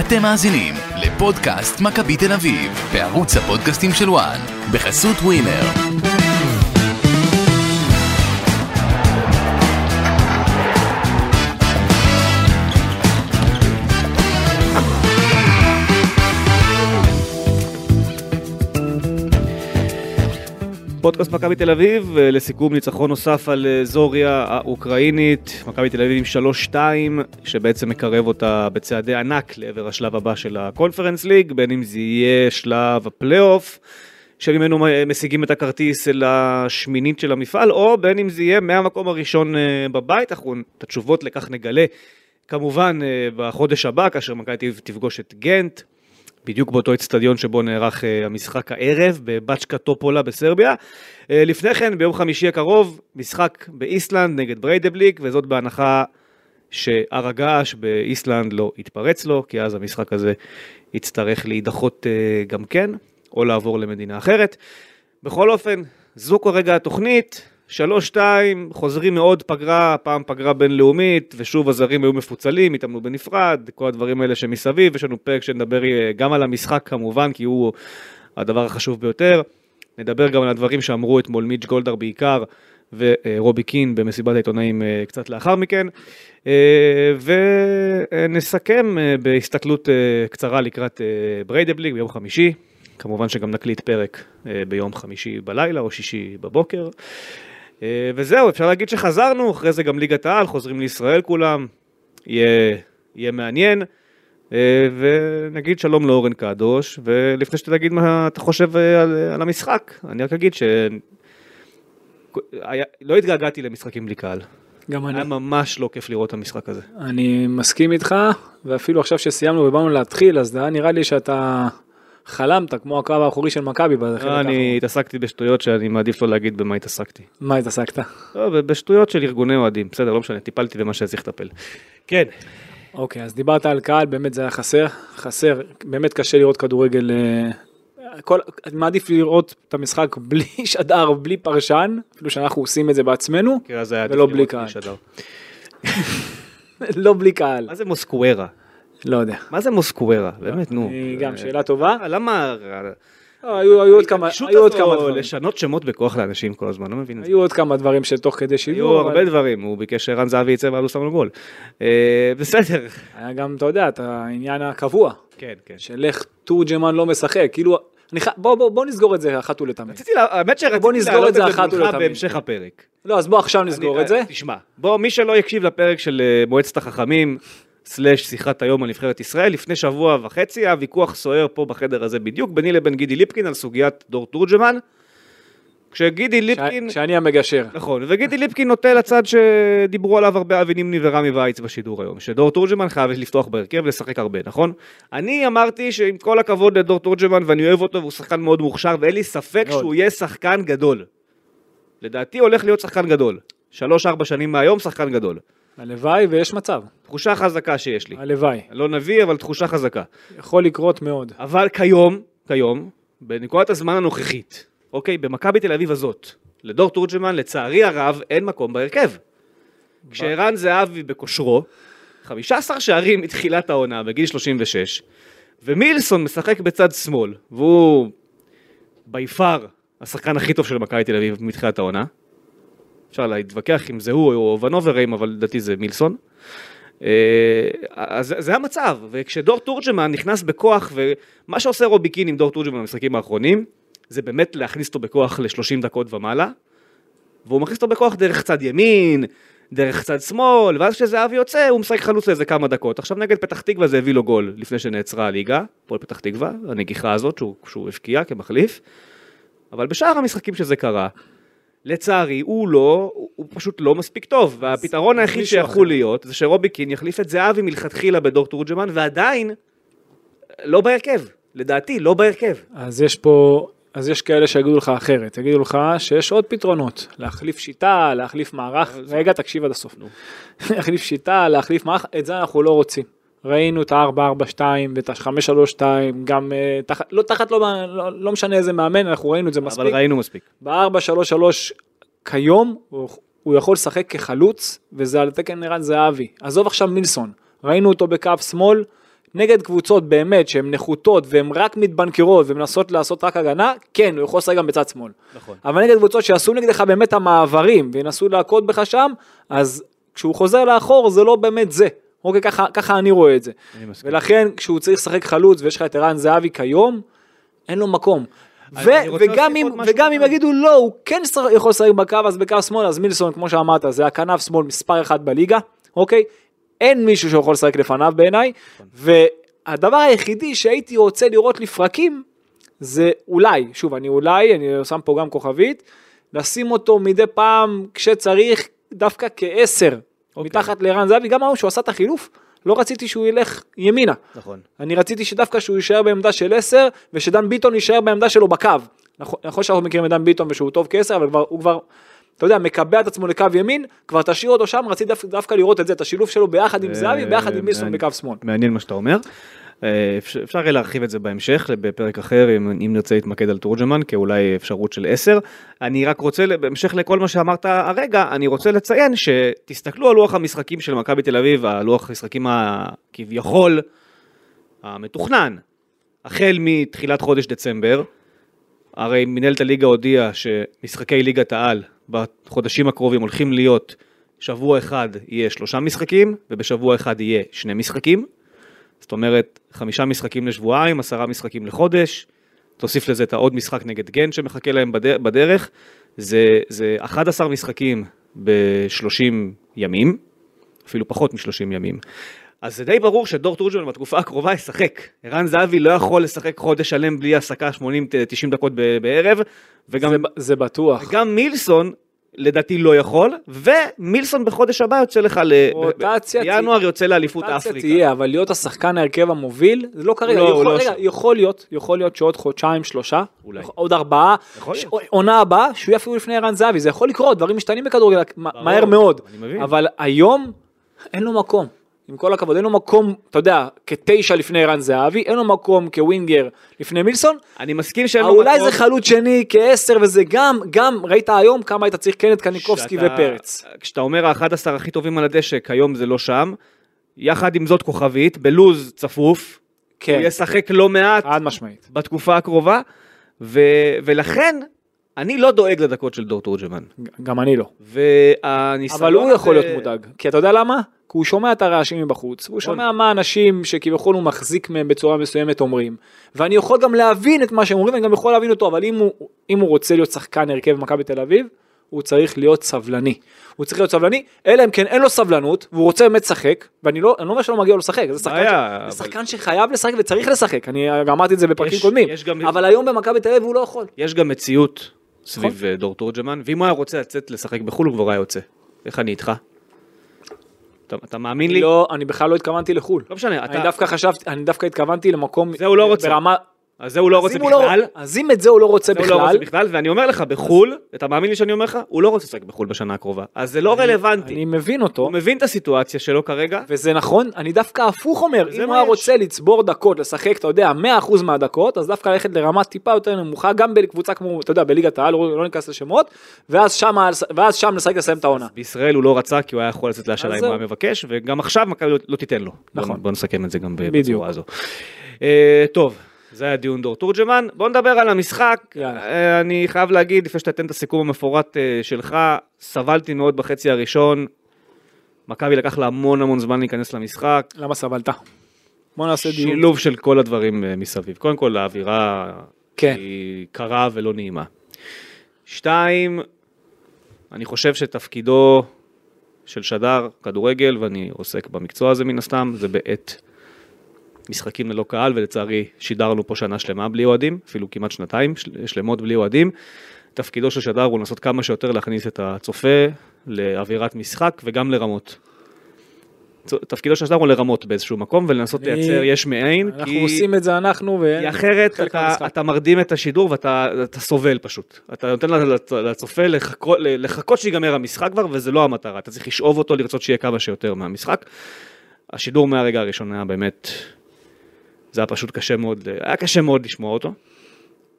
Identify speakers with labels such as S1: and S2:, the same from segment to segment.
S1: אתם מאזינים לפודקאסט מכבי תל אביב, בערוץ הפודקאסטים של וואן, בחסות ווינר.
S2: פודקאסט מכבי תל אביב, אה, לסיכום ניצחון נוסף על אה, זוריה האוקראינית, מכבי תל אביב עם 3-2, שבעצם מקרב אותה בצעדי ענק לעבר השלב הבא של הקונפרנס ליג, בין אם זה יהיה שלב הפלייאוף, שממנו משיגים את הכרטיס אל השמינית של המפעל, או בין אם זה יהיה מהמקום הראשון אה, בבית, אנחנו את התשובות לכך נגלה כמובן בחודש הבא, כאשר מכבי תפגוש את גנט. בדיוק באותו אצטדיון שבו נערך uh, המשחק הערב, בבצ'קה טופולה בסרביה. Uh, לפני כן, ביום חמישי הקרוב, משחק באיסלנד נגד בריידבליק, וזאת בהנחה שהר הגעש באיסלנד לא יתפרץ לו, כי אז המשחק הזה יצטרך להידחות uh, גם כן, או לעבור למדינה אחרת. בכל אופן, זו כרגע התוכנית, שלוש, שתיים, חוזרים מעוד פגרה, פעם פגרה בינלאומית, ושוב הזרים היו מפוצלים, התאמנו בנפרד, כל הדברים האלה שמסביב, יש לנו פרק שנדבר אה, גם על המשחק כמובן, כי הוא הדבר החשוב ביותר. נדבר גם על הדברים שאמרו אתמול מיץ' גולדהר בעיקר, ורובי קין במסיבת העיתונאים אה, קצת לאחר מכן. אה, ונסכם בהסתכלות קצרה לקראת בריידבליק ביום חמישי. כמובן שגם נקליט פרק ביום חמישי בלילה או שישי בבוקר. אה, וזהו, אפשר להגיד שחזרנו, אחרי זה גם ליגת העל, חוזרים לישראל כולם, יהיה, יהיה מעניין. אה, ונגיד שלום לאורן קדוש, ולפני שאתה תגיד מה אתה חושב אה, על, על המשחק, אני רק אגיד שלא התגעגעתי למשחקים בלי קהל.
S3: גם אני.
S2: היה ממש לא כיף לראות את המשחק הזה.
S3: אני מסכים איתך, ואפילו עכשיו שסיימנו ובאנו להתחיל, אז היה נראה לי שאתה חלמת כמו הקרב האחורי של מכבי
S2: האחרון. אני התעסקתי בשטויות שאני מעדיף לא להגיד במה התעסקתי.
S3: מה התעסקת?
S2: לא, בשטויות של ארגוני אוהדים, בסדר, לא משנה, טיפלתי במה שצריך לטפל. כן.
S3: אוקיי, אז דיברת על קהל, באמת זה היה חסר, חסר, באמת קשה לראות כדורגל, אה, כל, אני מעדיף לראות את המשחק בלי שדר, בלי פרשן, אפילו שאנחנו עושים את זה בעצמנו, ולא בלי קהל. לא בלי קהל.
S2: מה זה מוסקוורה?
S3: לא יודע.
S2: מה זה מוסקוורה? באמת, נו.
S3: גם שאלה טובה.
S2: למה...
S3: לא, היו עוד כמה, היו עוד כמה דברים.
S2: לשנות שמות בכוח לאנשים כל הזמן, לא מבין את זה.
S3: היו עוד כמה דברים שתוך כדי שידור.
S2: היו הרבה דברים, הוא ביקש שערן זהבי יצא ואז הוא שם לו גול. אה, בסדר.
S3: היה גם, אתה יודע, את העניין הקבוע.
S2: כן, כן.
S3: של איך תורג'מן לא משחק, כאילו, בוא, בוא, בוא נסגור את זה אחת ולתמיד.
S2: רציתי, האמת שרציתי להעלות את זה מולך בהמשך הפרק.
S3: לא, אז בוא עכשיו נסגור את זה.
S2: תשמע, בוא, מי שלא יקשיב לפרק של אה, מועצת החכמים, סלאש שיחת היום על נבחרת ישראל, לפני שבוע וחצי היה ויכוח סוער פה בחדר הזה בדיוק, ביני לבין גידי ליפקין על סוגיית דור תורג'מן. כשגידי ליפקין...
S3: שאני המגשר.
S2: נכון, וגידי ליפקין נוטה לצד שדיברו עליו הרבה אבי נימני ורמי וייץ בשידור היום, שדור תורג'מן חייב לפתוח בהרכב ולשחק הרבה, נכון? אני אמרתי שעם כל הכבוד לדור תורג'מן ואני אוהב אותו והוא שחקן מאוד מוכשר ואין לי ספק מאוד. שהוא יהיה שחקן גדול. לדעתי הולך להיות שחקן גדול. שלוש-ארבע שנים מהיום שחקן גדול.
S3: הלוואי ויש מצב.
S2: תחושה חזקה שיש לי.
S3: הלוואי.
S2: לא נביא, אבל תחושה חזקה.
S3: יכול לקרות מאוד.
S2: אבל כיום, כיום, בנקודת הזמן הנוכחית, אוקיי, במכבי תל אביב הזאת, לדור תורג'מן, לצערי הרב, אין מקום בהרכב. כשערן זהבי בכושרו, 15 שערים מתחילת העונה בגיל 36, ומילסון משחק בצד שמאל, והוא בי פאר השחקן הכי טוב של מכבי תל אביב מתחילת העונה. אפשר להתווכח אם זה הוא או ונוברים, אבל לדעתי זה מילסון. אה, אז זה המצב, וכשדור תורג'מן נכנס בכוח, ומה שעושה רובי קין עם דור תורג'מן במשחקים האחרונים, זה באמת להכניס אותו בכוח ל-30 דקות ומעלה, והוא מכניס אותו בכוח דרך צד ימין, דרך צד שמאל, ואז כשזהבי יוצא, הוא משחק חלוץ לאיזה כמה דקות. עכשיו נגד פתח תקווה זה הביא לו גול לפני שנעצרה הליגה, פועל פתח תקווה, הנגיחה הזאת שהוא, שהוא הבקיע כמחליף, אבל בשאר המשחקים שזה קרה, לצערי, הוא לא, הוא פשוט לא מספיק טוב, והפתרון היחיד שיכול להיות זה שרובי קין יחליף את זהבי מלכתחילה בדור תורג'מן, ועדיין לא בהרכב, לדעתי, לא בהרכב.
S3: אז יש פה, אז יש כאלה שיגידו לך אחרת, יגידו לך שיש עוד פתרונות, להחליף שיטה, להחליף מערך, רגע, תקשיב עד הסוף. להחליף שיטה, להחליף מערך, את זה אנחנו לא רוצים. ראינו את ה-442 ואת ה-532, גם uh, תחת, לא תחת, לא, לא, לא משנה איזה מאמן, אנחנו ראינו את זה מספיק.
S2: אבל ראינו מספיק.
S3: ב-433 כיום, הוא, הוא יכול לשחק כחלוץ, וזה על תקן ערן זהבי. עזוב עכשיו מילסון, ראינו אותו בקו שמאל, נגד קבוצות באמת שהן נחותות והן רק מתבנקרות ומנסות לעשות רק הגנה, כן, הוא יכול לשחק גם בצד שמאל.
S2: נכון.
S3: אבל נגד קבוצות שיעשו נגדך באמת המעברים וינסו להכות בך שם, אז כשהוא חוזר לאחור זה לא באמת זה. אוקיי, ככה, ככה אני רואה את זה.
S2: אני מסכים.
S3: ולכן כשהוא צריך לשחק חלוץ ויש לך את ערן זהבי כיום, אין לו מקום. ו- וגם אם, וגם אם. יגידו לא, הוא כן שר- יכול לשחק בקו, אז בקו שמאל, אז מילסון, כמו שאמרת, זה הכנף שמאל מספר אחת בליגה, אוקיי? אין מישהו שיכול לשחק לפניו בעיניי, והדבר היחידי שהייתי רוצה לראות לפרקים, זה אולי, שוב, אני אולי, אני שם פה גם כוכבית, לשים אותו מדי פעם כשצריך, דווקא כעשר,
S2: אוקיי.
S3: מתחת לערן זהבי, גם היום שהוא עשה את החילוף, לא רציתי שהוא ילך ימינה.
S2: נכון.
S3: אני רציתי שדווקא שהוא יישאר בעמדה של 10 ושדן ביטון יישאר בעמדה שלו בקו. נכון נכון שאנחנו מכירים את דן ביטון ושהוא טוב כ-10 אבל כבר, הוא כבר, אתה יודע, מקבע את עצמו לקו ימין, כבר תשאיר אותו שם, רציתי דווקא, לראות את זה, את השילוב שלו ביחד עם זהבי וביחד עם מילסון
S2: מעניין-
S3: בקו שמאל.
S2: מעניין מה שאתה אומר. אפשר יהיה להרחיב את זה בהמשך, בפרק אחר, אם, אם נרצה להתמקד על תורג'מן, כאולי אפשרות של 10. אני רק רוצה, בהמשך לכל מה שאמרת הרגע, אני רוצה לציין שתסתכלו על לוח המשחקים של מכבי תל אביב, הלוח המשחקים הכביכול המתוכנן, החל מתחילת חודש דצמבר, הרי מנהלת הליגה הודיעה שמשחקי ליגת העל בחודשים הקרובים הולכים להיות שבוע אחד יהיה שלושה משחקים ובשבוע אחד יהיה שני משחקים. זאת אומרת חמישה משחקים לשבועיים, עשרה משחקים לחודש, תוסיף לזה את העוד משחק נגד גן שמחכה להם בד- בדרך, זה, זה 11 משחקים ב-30 ימים, אפילו פחות מ-30 ימים. אז זה די ברור שדור תורג'מן בתקופה הקרובה ישחק. ערן זהבי לא יכול לשחק חודש שלם בלי הפסקה 80-90 דקות בערב, וגם,
S3: זה, זה בטוח.
S2: וגם מילסון לדעתי לא יכול, ומילסון בחודש הבא יוצא לך ל...
S3: רוטציה
S2: בינואר יוצא לאליפות
S3: רוטציה
S2: אפריקה.
S3: תהיה, אבל להיות השחקן ההרכב המוביל, זה לא כרגע,
S2: לא,
S3: יכול,
S2: לא
S3: רגע,
S2: שם.
S3: יכול להיות, יכול להיות שעוד חודשיים, שלושה,
S2: אולי.
S3: עוד ארבעה, ש-. עונה הבאה, שהוא יהיה אפילו לפני ערן זהבי, זה יכול לקרות, דברים משתנים בכדורגל מהר מאוד. אבל היום אין לו מקום, עם כל הכבוד, אין לו מקום, אתה יודע, כתשע לפני ערן זהבי, אין לו מקום כווינגר לפני מילסון,
S2: אני מסכים שאין לו
S3: אולי
S2: מקום.
S3: זה חלוץ שני כעשר וזה גם, גם, ראית היום כמה היית צריך כן את קניקובסקי
S2: שאתה-
S3: ופרץ.
S2: כשאתה אומר ה-11 הכי טובים על הדשא, כיום זה לא שם. יחד עם זאת כוכבית, בלוז צפוף,
S3: כן,
S2: הוא ישחק לא מעט
S3: חד משמעית.
S2: בתקופה הקרובה, ו... ולכן אני לא דואג לדקות של דור תורג'מן.
S3: גם אני לא.
S2: והניסיון
S3: אבל הוא יכול להיות מודאג, כי אתה יודע למה? כי הוא שומע את הרעשים מבחוץ,
S2: נכון.
S3: הוא שומע מה אנשים שכביכול הוא מחזיק מהם בצורה מסוימת אומרים, ואני יכול גם להבין את מה שהם אומרים, ואני גם יכול להבין אותו, אבל אם הוא, אם הוא רוצה להיות שחקן הרכב במכבי תל אביב, הוא צריך להיות סבלני. הוא צריך להיות סבלני, אלא אם כן אין לו סבלנות, והוא רוצה באמת לשחק, ואני לא, אני לא אומר שלא מגיע לו לשחק, זה שחקן,
S2: בעיה,
S3: ש...
S2: אבל-
S3: זה שחקן שחייב לשחק וצריך לשחק, אני אמרתי את זה בפרקים
S2: יש-
S3: קודמים,
S2: יש גם-
S3: אבל היום במכבי תל אביב הוא לא יכול.
S2: יש גם מציאות סביב
S3: נכון.
S2: אה, דור תורג'מן, ואם הוא היה רוצה לצאת לשחק בחו"ל הוא כבר היה יוצא. איך אני איתך? אתה, אתה מאמין לי?
S3: לא, אני בכלל לא התכוונתי לחו"ל.
S2: לא משנה,
S3: אני
S2: אתה...
S3: דווקא חשבתי, אני דווקא התכוונתי למקום,
S2: זה הוא לא רוצה.
S3: ברמה,
S2: אז זה הוא לא
S3: אז
S2: רוצה
S3: לא-
S2: בכלל.
S3: אז אם את זה הוא לא רוצה
S2: זה הוא לא רוצה
S3: בכלל,
S2: בכלל, ואני אומר לך, בחו"ל, אתה מאמין לי שאני אומר לך? הוא לא רוצה לשחק בחו"ל בשנה הקרובה. אז זה לא רלוונטי.
S3: אני מבין אותו,
S2: הוא מבין את הסיטואציה שלו כרגע.
S3: וזה נכון, אני דווקא הפוך אומר, אם הוא היה. רוצה לצבור דקות, לשחק, אתה יודע, 100% מהדקות, אז דווקא ללכת לרמה טיפה יותר נמוכה, גם בקבוצה כמו, אתה יודע, בליגת העל, לא לא ניכנס לשמות, ואז שם, לשחק לסיים את העונה.
S2: בישראל הוא לא רצה כי הוא היה יכול לצאת להשאלה
S3: אז
S2: אם הוא. היה מבקש, וגם עכשיו מכבי לא- לא תיתן לו.
S3: נכון.
S2: בוא נסכם את זה גם. בצורה הזו. אה, טוב, זה היה דיון דור תורג'מן. בוא נדבר על המשחק.
S3: יאללה.
S2: אה, אני חייב להגיד, לפני שתתן את הסיכום המפורט אה, שלך, סבלתי מאוד בחצי הראשון. מכבי לקח לה המון המון זמן להיכנס למשחק.
S3: למה סבלת? בוא נעשה דיון.
S2: שילוב של כל הדברים אה, מסביב. קודם כל, האווירה
S3: כן.
S2: היא קרה ולא נעימה. שתיים, אני חושב שתפקידו של שדר כדורגל, ואני עוסק במקצוע הזה מן הסתם, זה בעת משחקים ללא קהל, ולצערי שידרנו פה שנה שלמה בלי אוהדים, אפילו כמעט שנתיים של- שלמות בלי אוהדים. תפקידו של שדר הוא לנסות כמה שיותר להכניס את הצופה לאווירת משחק וגם לרמות. תפקידו של שדר הוא לרמות באיזשהו מקום ולנסות
S3: אני-
S2: לייצר יש מאין,
S3: אנחנו
S2: כי...
S3: עושים את זה אנחנו,
S2: כי
S3: ו...
S2: אחרת אתה. אתה מרדים את השידור ואתה אתה סובל פשוט. אתה נותן לצ- לצופה לחכות, לחכות שיגמר המשחק כבר, וזה לא המטרה. אתה צריך לשאוב אותו, לרצות שיהיה כמה שיותר מהמשחק. השידור מהרגע הראשון היה באמת, זה היה פשוט קשה מאוד, היה קשה מאוד לשמוע אותו.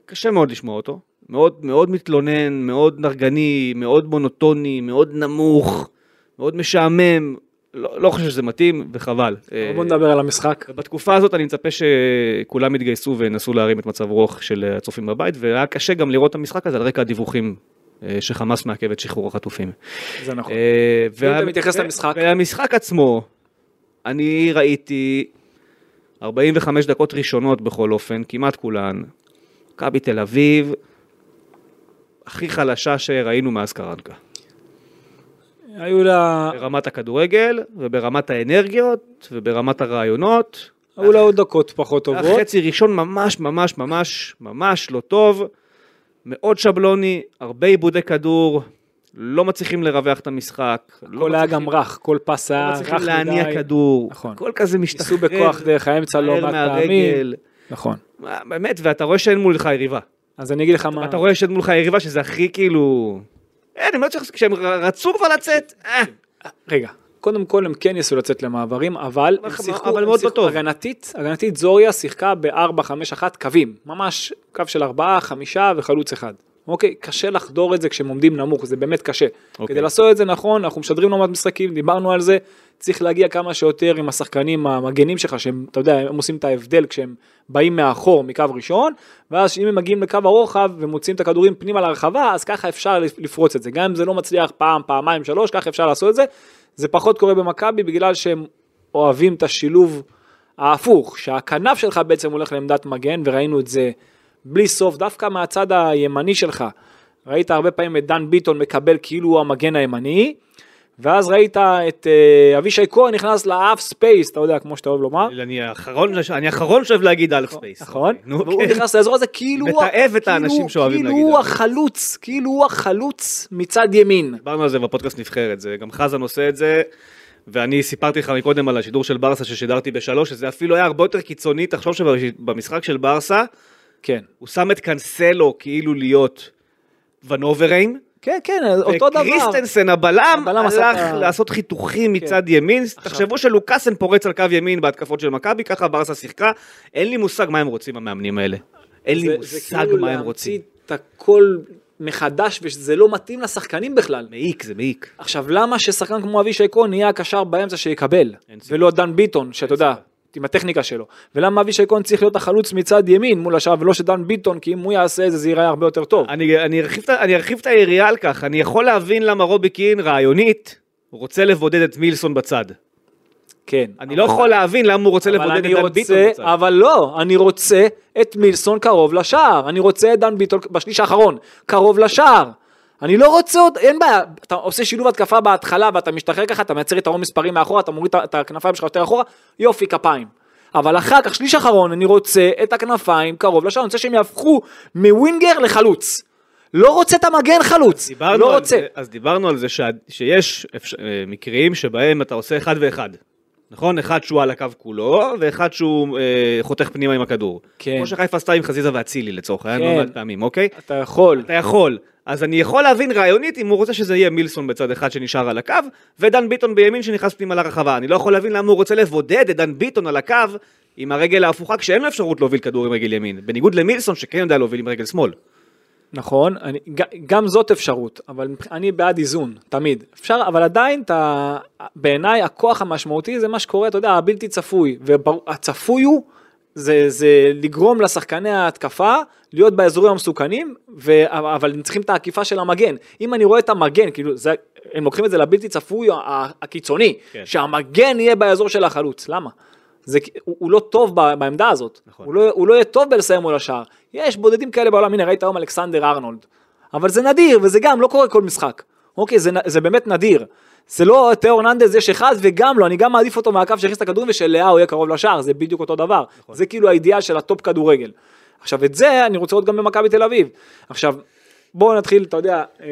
S2: קשה מאוד לשמוע אותו. מאוד מאוד מתלונן, מאוד נרגני, מאוד מונוטוני, מאוד נמוך, מאוד משעמם. לא, לא חושב שזה מתאים, וחבל. אה,
S3: בוא נדבר על המשחק.
S2: בתקופה הזאת אני מצפה שכולם יתגייסו וינסו להרים את מצב רוח של הצופים בבית, והיה קשה גם לראות את המשחק הזה על רקע הדיווחים אה, שחמאס מעכב את שחרור החטופים.
S3: זה נכון.
S2: אה,
S3: אם אתה מתייחס למשחק.
S2: והמשחק עצמו, אני ראיתי 45 דקות ראשונות בכל אופן, כמעט כולן, מכבי תל אביב, הכי חלשה שראינו מאז קרנקה.
S3: היו לה,
S2: ברמת הכדורגל, וברמת האנרגיות, וברמת הרעיונות.
S3: היו לה עוד דקות פחות טובות.
S2: החצי ראשון ממש ממש ממש ממש לא טוב, מאוד שבלוני, הרבה עיבודי כדור, לא מצליחים לרווח את המשחק. לא
S3: הכל היה
S2: מצליחים-
S3: גם רך, כל פס היה
S2: לא
S3: רך
S2: מצליחים
S3: מדי.
S2: להניע כדור,
S3: נכון.
S2: הכל כזה
S3: ניסו
S2: משתחרר,
S3: בכוח דרך האמצע לא מעט פעמים. נכון.
S2: באמת, ואתה רואה שאין מולך יריבה.
S3: אז אני אגיד לך מה...
S2: אתה רואה שאין מולך יריבה שזה הכי כאילו... אין, אני אומר לך, כשהם רצו כבר לצאת, אה,
S3: רגע, קודם כל הם כן ניסו לצאת למעברים, אבל הם
S2: אבל
S3: שיחקו,
S2: מאוד
S3: הם
S2: לא
S3: שיחקו
S2: טוב.
S3: הגנתית, הגנתית זוריה שיחקה ב-4-5-1 קווים, ממש קו של 4, 5 וחלוץ אחד. אוקיי, קשה לחדור את זה כשהם עומדים נמוך, זה באמת קשה.
S2: אוקיי.
S3: כדי לעשות את זה נכון, אנחנו משדרים לא מעט משחקים, דיברנו על זה, צריך להגיע כמה שיותר עם השחקנים המגנים שלך, שהם, אתה יודע, הם עושים את ההבדל כשהם באים מאחור מקו ראשון, ואז אם הם מגיעים לקו הרוחב ומוציאים את הכדורים פנימה לרחבה, אז ככה אפשר לפרוץ את זה. גם אם זה לא מצליח פעם, פעמיים, שלוש, ככה אפשר לעשות את זה. זה פחות קורה במכבי בגלל שהם אוהבים את השילוב ההפוך, שהכנף שלך בעצם הולך לעמדת מגן, וראינו את זה בלי סוף, דווקא מהצד הימני שלך. ראית הרבה פעמים את דן ביטון מקבל כאילו הוא המגן הימני, ואז ראית את אה, אבישי כהן נכנס ל half space, אתה יודע, כמו שאתה אוהב לומר.
S2: אני האחרון, אני האחרון שאוהב להגיד half space.
S3: נכון?
S2: נו,
S3: והוא
S2: כן.
S3: נכנס לאזור הזה כאילו הוא...
S2: מתעב את האנשים
S3: כאילו-
S2: שאוהבים
S3: כאילו
S2: להגיד
S3: הוא
S2: על זה.
S3: החלוץ, כאילו הוא החלוץ מצד ימין.
S2: דיברנו על זה בפודקאסט נבחרת, זה גם חזן עושה את זה, ואני סיפרתי לך מקודם על השידור של ברסה ששידרתי בשלוש, שזה אפילו היה הרבה יותר קיצוני, תחשוב שבמשחק של ברסה,
S3: כן.
S2: הוא שם את קאנסלו כאילו להיות ונוברהיים,
S3: כן, כן, אותו דבר.
S2: וקריסטנסן הבלם
S3: הבלם עשה
S2: הלך
S3: את ה- כן.
S2: לעשות חיתוכים מצד ימין, תחשבו שלוקאסן פורץ על קו ימין בהתקפות של מכבי, ככה ברסה שיחקה, אין לי מושג מה הם רוצים המאמנים האלה. אין לי
S3: זה-
S2: מושג
S3: זה כאילו
S2: מה הם
S3: להמציא
S2: רוצים.
S3: את הכל מחדש ושזה לא מתאים לשחקנים בכלל.
S2: מעיק, זה מעיק.
S3: עכשיו למה ששחקן כמו אבישי כהן יהיה הקשר באמצע שיקבל. ולא דן ביטון שאתה יודע עם הטכניקה שלו ולמה אבישי כהן צריך להיות החלוץ מצד ימין מול השאר ולא שדן ביטון כי אם הוא יעשה את זה זה ייראה הרבה יותר טוב.
S2: אני, אני, ארחיב, אני ארחיב את היריעה על כך, אני יכול להבין למה רובי קין רעיונית רוצה לבודד את מילסון בצד.
S3: כן.
S2: אני לא יכול להבין למה הוא רוצה לבודד את דן ביטון
S3: רוצה,
S2: בצד.
S3: אבל לא, אני רוצה את מילסון קרוב לשער, אני רוצה את דן ביטון בשליש האחרון, קרוב לשער. אני לא רוצה עוד, אין בעיה, אתה עושה שילוב התקפה בהתחלה ואתה משתחרר ככה, אתה מייצר יתרון מספרים מאחורה, אתה מוריד את הכנפיים שלך יותר אחורה, יופי, כפיים. אבל אחר כך, שליש אחרון, אני רוצה את הכנפיים קרוב לשער, אני רוצה שהם יהפכו מווינגר לחלוץ. לא רוצה את המגן חלוץ, לא רוצה.
S2: זה, אז דיברנו על זה שה, שיש אפשר, אה, מקרים שבהם אתה עושה אחד ואחד. נכון? אחד שהוא על הקו כולו, ואחד שהוא אה, חותך פנימה עם הכדור.
S3: כן.
S2: כמו שחיפה עשתה עם חזיזה ואצילי לצורך העניין,
S3: כן.
S2: לא מעט פעמים, אוקיי?
S3: אתה יכול.
S2: אתה יכול. אז אני יכול להבין רעיונית אם הוא רוצה שזה יהיה מילסון בצד אחד שנשאר על הקו, ודן ביטון בימין שנכנס פנימה לרחבה. אני לא יכול להבין למה הוא רוצה לבודד את דן ביטון על הקו עם הרגל ההפוכה כשאין לו אפשרות להוביל כדור עם רגל ימין. בניגוד למילסון שכן יודע להוביל עם רגל שמאל.
S3: נכון, אני, גם זאת אפשרות, אבל אני בעד איזון, תמיד. אפשר, אבל עדיין, בעיניי הכוח המשמעותי זה מה שקורה, אתה יודע, הבלתי צפוי, והצפוי הוא, זה, זה לגרום לשחקני ההתקפה להיות באזורים המסוכנים, ו, אבל הם צריכים את העקיפה של המגן. אם אני רואה את המגן, כאילו, זה, הם לוקחים את זה לבלתי צפוי הקיצוני,
S2: כן.
S3: שהמגן יהיה באזור של החלוץ, למה? זה, הוא, הוא לא טוב בעמדה הזאת,
S2: נכון.
S3: הוא, לא, הוא לא יהיה טוב בלסיים מול השער. יש בודדים כאלה בעולם, הנה ראית היום אלכסנדר ארנולד. אבל זה נדיר, וזה גם לא קורה כל משחק. אוקיי, זה, זה באמת נדיר. זה לא תיאו הרננדז יש אחד וגם לא, אני גם מעדיף אותו מהקו שהכניס את הכדורים ושלהאו יהיה קרוב לשער, זה בדיוק אותו דבר.
S2: נכון.
S3: זה כאילו האידיאל של ה top כדורגל. עכשיו את זה אני רוצה לראות גם במכבי תל אביב. עכשיו, בואו נתחיל, אתה יודע, אה,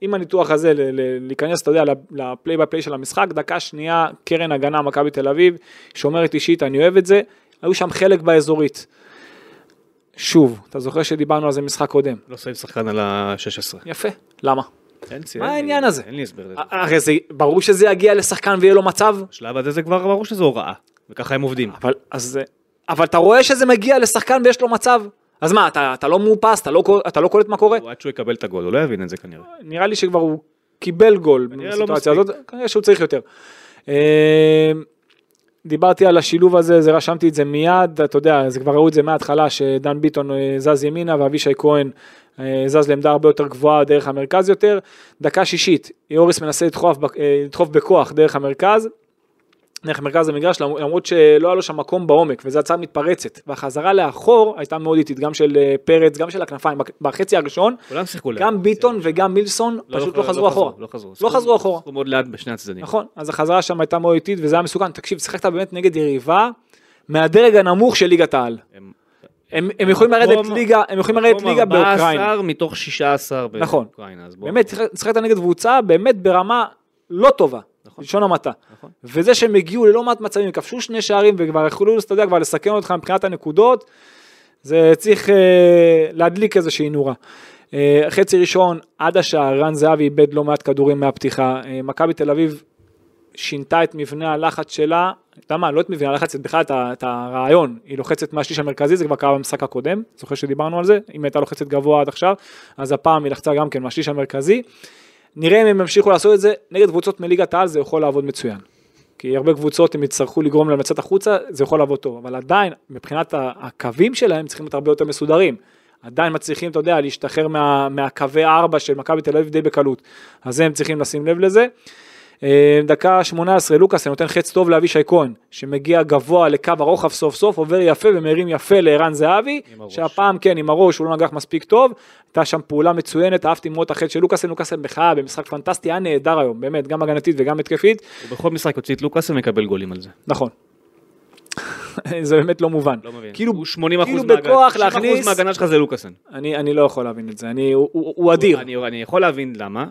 S3: עם הניתוח הזה, ל- ל- להיכנס, אתה יודע, ל play by play של המשחק, דקה שנייה, קרן הגנה, מכבי תל אביב, שומרת אישית, אני אוהב את זה, היו שם חלק באזורית. שוב, אתה זוכר שדיברנו על זה משחק קודם,
S2: לא שמים שחקן על ה-16.
S3: יפה, למה?
S2: אין
S3: מה העניין הזה?
S2: אין לי הסבר לזה.
S3: הרי זה, ברור שזה יגיע לשחקן ויהיה לו מצב,
S2: בשלב הזה זה כבר ברור שזו הוראה, וככה הם עובדים.
S3: אבל, אז, אבל אתה רואה שזה מגיע לשחקן ויש לו מצב, אז מה, אתה, אתה לא מאופס, אתה לא, אתה לא קולט מה קורה?
S2: הוא עד שהוא יקבל את הגול, הוא לא יבין את זה כנראה.
S3: נראה לי שכבר הוא קיבל גול
S2: לא
S3: בסיטואציה
S2: מספיק.
S3: הזאת, כנראה שהוא צריך יותר. אה, דיברתי על השילוב הזה, זה רשמתי את זה מיד, אתה יודע, זה כבר ראו את זה מההתחלה, שדן ביטון אה, זז ימינה ואבישי כהן אה, זז לעמדה הרבה יותר גבוהה דרך המרכז יותר. דקה שישית, יוריס מנסה לדחוף, אה, לדחוף בכוח דרך המרכז, דרך מרכז המגרש, למ- למרות שלא היה לו שם מקום בעומק, וזו הצעה מתפרצת. והחזרה לאחור הייתה מאוד איטית, גם של אה, פרץ, גם של הכנפיים. בחצי הראשון. גם ביטון וגם מילסון פשוט לא חזרו אחורה.
S2: לא חזרו.
S3: לא חזרו אחורה.
S2: שיחקו מאוד לאט בשני הצדדים.
S3: נכון, אז החזרה שם הייתה מאוד איטית וזה היה מסוכן. תקשיב, שיחקת באמת נגד יריבה מהדרג הנמוך של ליגת העל.
S2: הם-
S3: הם, הם יכולים לרדת ליגה, הם יכולים לרדת ליגה
S2: 14
S3: באוקראינה.
S2: מתוך 16
S3: נכון.
S2: באוקראינה. אז בוא-
S3: באמת, שיחקת נגד קבוצה באמת ברמה לא טובה,
S2: נכון.
S3: בלשון המעטה.
S2: נכון.
S3: וזה שהם הגיעו ללא מעט מצבים, כבשו שני שערים וכבר יכלו, אתה יודע, כבר לסכן אותך מבחינת הנקודות, זה צריך אה, להדליק איזושהי נורה. אה, חצי ראשון, עד השער, רן זהבי איבד לא מעט כדורים מהפתיחה. אה, מכבי תל אביב שינתה את מבנה הלחץ שלה, אתה יודע מה, לא את מבנה הלחץ, בכלל את, הרעיון, היא לוחצת מהשליש המרכזי, זה כבר קרה במשחק הקודם, זוכר שדיברנו על זה, אם הייתה לוחצת גבוה עד עכשיו, אז הפעם היא לחצה גם כן מהשליש המרכזי. נראה אם הם ימשיכו לעשות את זה, נגד קבוצות מליגת העל זה יכול לעבוד מצוין. כי הרבה קבוצות הם יצטרכו לגרום להם לצאת החוצה, זה יכול לעבוד טוב, אבל עדיין, מבחינת הקווים שלהם צריכים להיות הרבה יותר מסודרים. עדיין מצליחים, אתה יודע, להשתחרר מה, מהקווי ארבע של מכבי תל אביב די בקלות. אז הם צריכים לשים לב לזה. אה, דקה 18, לוקאס נותן חץ טוב לאבישי כהן, שמגיע גבוה לקו הרוחב סוף סוף, עובר יפה ומרים יפה לערן זהבי. שהפעם כן, עם הראש, הוא לא נגח מספיק טוב, הייתה שם פעולה מצוינת, אהבתי מאוד את החץ של לוקאסן, לוקאסן בכלל במשחק פנטסטי, היה נהדר היום, באמת, גם הגנתית וגם התקפית,
S2: הוא בכל משחק יוציא את לוקאס ומקבל גולים על זה.
S3: נכון. זה באמת לא מובן.
S2: לא מבין.
S3: כאילו,
S2: הוא 80
S3: כאילו בכוח
S2: 90%
S3: להכניס-
S2: מההגנה שלך זה לוקאסן.
S3: אני, אני לא יכול להבין את זה, אני, הוא, הוא, הוא אדיר.
S2: אני, אני יכול להבין למה,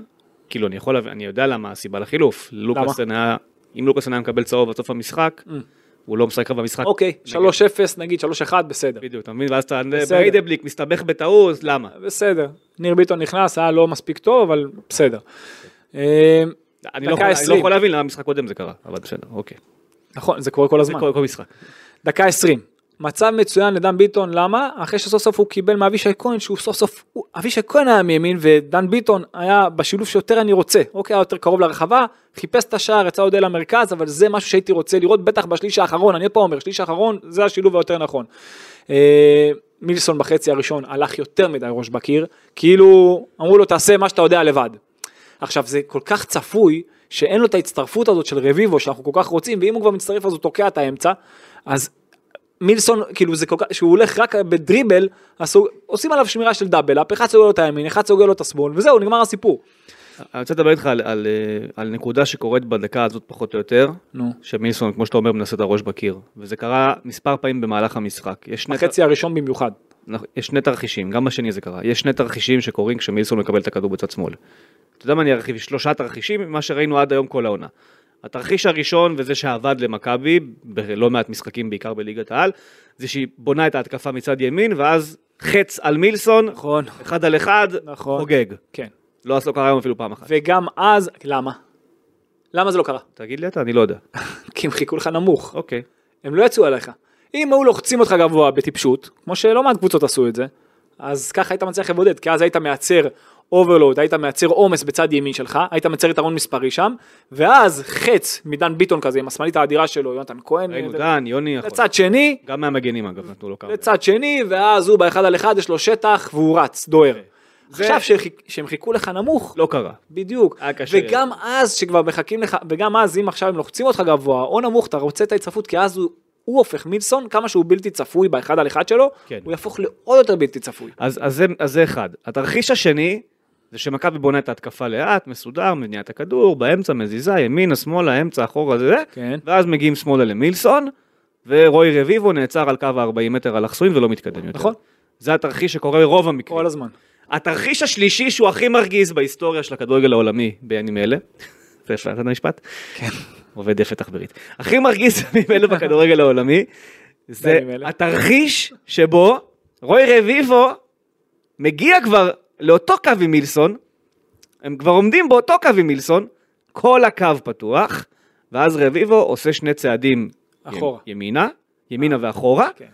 S2: כאילו אני יכול אני יודע למה הסיבה לחילוף. לוקאסן היה, אם לוקאסן היה מקבל צהוב עד סוף המשחק, הוא לא משחק לך במשחק.
S3: Mm. אוקיי,
S2: נגד.
S3: 3-0 נגיד, 3-1, בסדר.
S2: בדיוק, אתה מבין? ואז אתה. בריידבליק מסתבך בטעות, למה?
S3: בסדר. ניר ביטון נכנס, היה לא מספיק טוב, אבל בסדר. אה,
S2: אני לא, יכול, לא
S3: 20.
S2: יכול להבין למה המשחק קודם זה קרה, אבל בסדר, אוקיי.
S3: נכון, זה קורה כל
S2: זה
S3: הזמן.
S2: כל, כל משחק.
S3: דקה 20. מצב מצוין לדן ביטון, למה? אחרי שסוף סוף הוא קיבל מאבישי כהן, שהוא סוף סוף, אבישי כהן היה מימין ודן ביטון היה בשילוב שיותר אני רוצה. אוקיי, היה יותר קרוב לרחבה, חיפש את השער, יצא עוד אל המרכז, אבל זה משהו שהייתי רוצה לראות, בטח בשליש האחרון, אני עוד פעם אומר, שליש האחרון זה השילוב היותר נכון. אה, מילסון בחצי הראשון הלך יותר מדי ראש בקיר, כאילו אמרו לו תעשה מה שאתה יודע לבד. עכשיו זה כל כך צפוי שאין לו את ההצטרפות הזאת של רביבו שאנחנו כל כך רוצים ואם הוא כבר מצטרף אז הוא תוקע את האמצע אז מילסון כאילו זה כל כך שהוא הולך רק בדריבל אז הוא, עושים עליו שמירה של דאבל אפ אחד סוגר לו את הימין אחד סוגר לו את השמאל וזהו נגמר הסיפור.
S2: אני רוצה לדבר איתך על, על, אה, על נקודה שקורית בדקה הזאת פחות או יותר,
S3: נו.
S2: שמילסון, כמו שאתה אומר, מנסה את הראש בקיר, וזה קרה מספר פעמים במהלך המשחק.
S3: החצי הראשון במיוחד.
S2: יש שני תרחישים, גם בשני זה קרה, יש שני תרחישים שקורים כשמילסון מקבל את הכדור בצד שמאל. אתה יודע מה אני ארחיב? שלושה תרחישים ממה שראינו עד היום כל העונה. התרחיש הראשון, וזה שעבד למכבי, בלא מעט משחקים, בעיקר בליגת העל, זה שהיא בונה את ההתקפה מצד ימין, ואז חץ על מילסון,
S3: נכון.
S2: אחד על אחד,
S3: נכון.
S2: חוגג.
S3: כן.
S2: לא עשו קרה היום אפילו פעם אחת.
S3: וגם אז למה? למה זה לא קרה?
S2: תגיד לי אתה, אני לא יודע.
S3: כי הם חיכו לך נמוך.
S2: אוקיי.
S3: הם לא יצאו עליך. אם היו לוחצים אותך גבוה בטיפשות, כמו שלא מעט קבוצות עשו את זה, אז ככה היית מצליח לבודד, כי אז היית מייצר overload, היית מייצר עומס בצד ימין שלך, היית מייצר יתרון מספרי שם, ואז חץ מדן ביטון כזה עם השמאלית האדירה שלו, יונתן כהן,
S2: ראינו דן, יוני, יכול.
S3: לצד שני,
S2: גם מהמגנים אגב, נתנו לו כמה.
S3: לצד שני, ואז הוא באחד על אחד יש לו שטח והוא רץ, דוהר. עכשיו שהם חיכו לך נמוך,
S2: לא קרה.
S3: בדיוק. וגם אז שכבר מחכים לך, וגם אז אם עכשיו הם לוחצים אותך גבוה או נמוך, אתה רוצה את ההצטרפות, כי אז הוא, הוא הופך מילסון, כמה שהוא בלתי צפוי באחד על אחד שלו,
S2: כן.
S3: הוא יהפוך לעוד יותר בלתי צפוי.
S2: אז, אז, זה, אז זה אחד. התרחיש השני, זה שמכבי בונה את ההתקפה לאט, מסודר, מניעת הכדור, באמצע מזיזה, ימינה, שמאלה, אמצע, אחורה, זה,
S3: כן.
S2: ואז מגיעים שמאלה למילסון, ורועי רביבו נעצר על קו ה-40 מטר אלכסוין ולא מתקדם יותר.
S3: נכון.
S2: זה התרחיש שקורה ברוב המקרים.
S3: כל הזמן.
S2: התרחיש השלישי שהוא הכי מרגיז בהיסטוריה של הכדורגל העולמי בימים אלה, זה יפה, יודע משפט?
S3: כן.
S2: עובד יפה תחבירית. הכי מרגיז בימים אלה בכדורגל העולמי, זה. התרחיש שבו רוי רביבו מגיע כבר לאותו קו עם מילסון, הם כבר עומדים באותו קו עם מילסון, כל הקו פתוח, ואז רביבו עושה שני צעדים
S3: אחורה.
S2: ימינה, ימינה ואחורה,
S3: כן.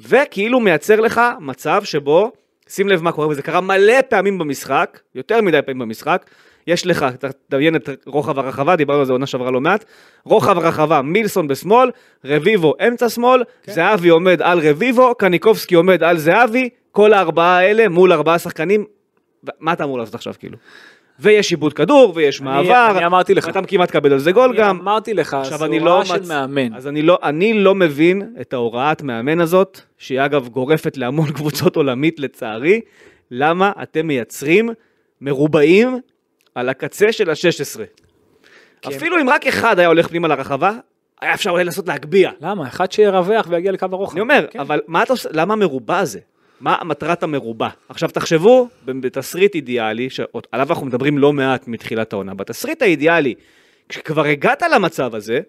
S2: וכאילו מייצר לך מצב שבו, שים לב מה קורה, וזה קרה מלא פעמים במשחק, יותר מדי פעמים במשחק, יש לך, תדמיין את רוחב הרחבה, דיברנו על זה עונה שעברה לא מעט, רוחב הרחבה, מילסון בשמאל, רביבו אמצע שמאל,
S3: כן.
S2: זהבי עומד על רביבו, קניקובסקי עומד על זהבי, כל הארבעה האלה מול ארבעה שחקנים, מה אתה אמור לעשות עכשיו כאילו? ויש עיבוד כדור, ויש
S3: אני-
S2: מעבר,
S3: אני אמרתי לך.
S2: אתה כמעט תקבל על זה גול
S3: אני
S2: גם.
S3: אמרתי לך,
S2: עכשיו אני לא
S3: של
S2: מצ-
S3: מאמן.
S2: אז אני לא, אני לא מבין את ההוראת מאמן הזאת, שהיא אגב גורפת להמון קבוצות עולמית לצערי, למה אתם מייצרים מרובעים על הקצה של ה-16.
S3: כי הם-
S2: אפילו אם רק אחד היה הולך פנימה לרחבה, היה אפשר אולי לנסות להגביה.
S3: למה? אחד שירווח ויגיע לקו הרוחב.
S2: אני אומר,
S3: כן.
S2: אבל מה אתה עושה, למה המרובע הזה? מה מטרת המרובע? עכשיו תחשבו, בתסריט אידיאלי, שעליו אנחנו מדברים לא מעט מתחילת העונה, בתסריט האידיאלי, כשכבר הגעת למצב הזה,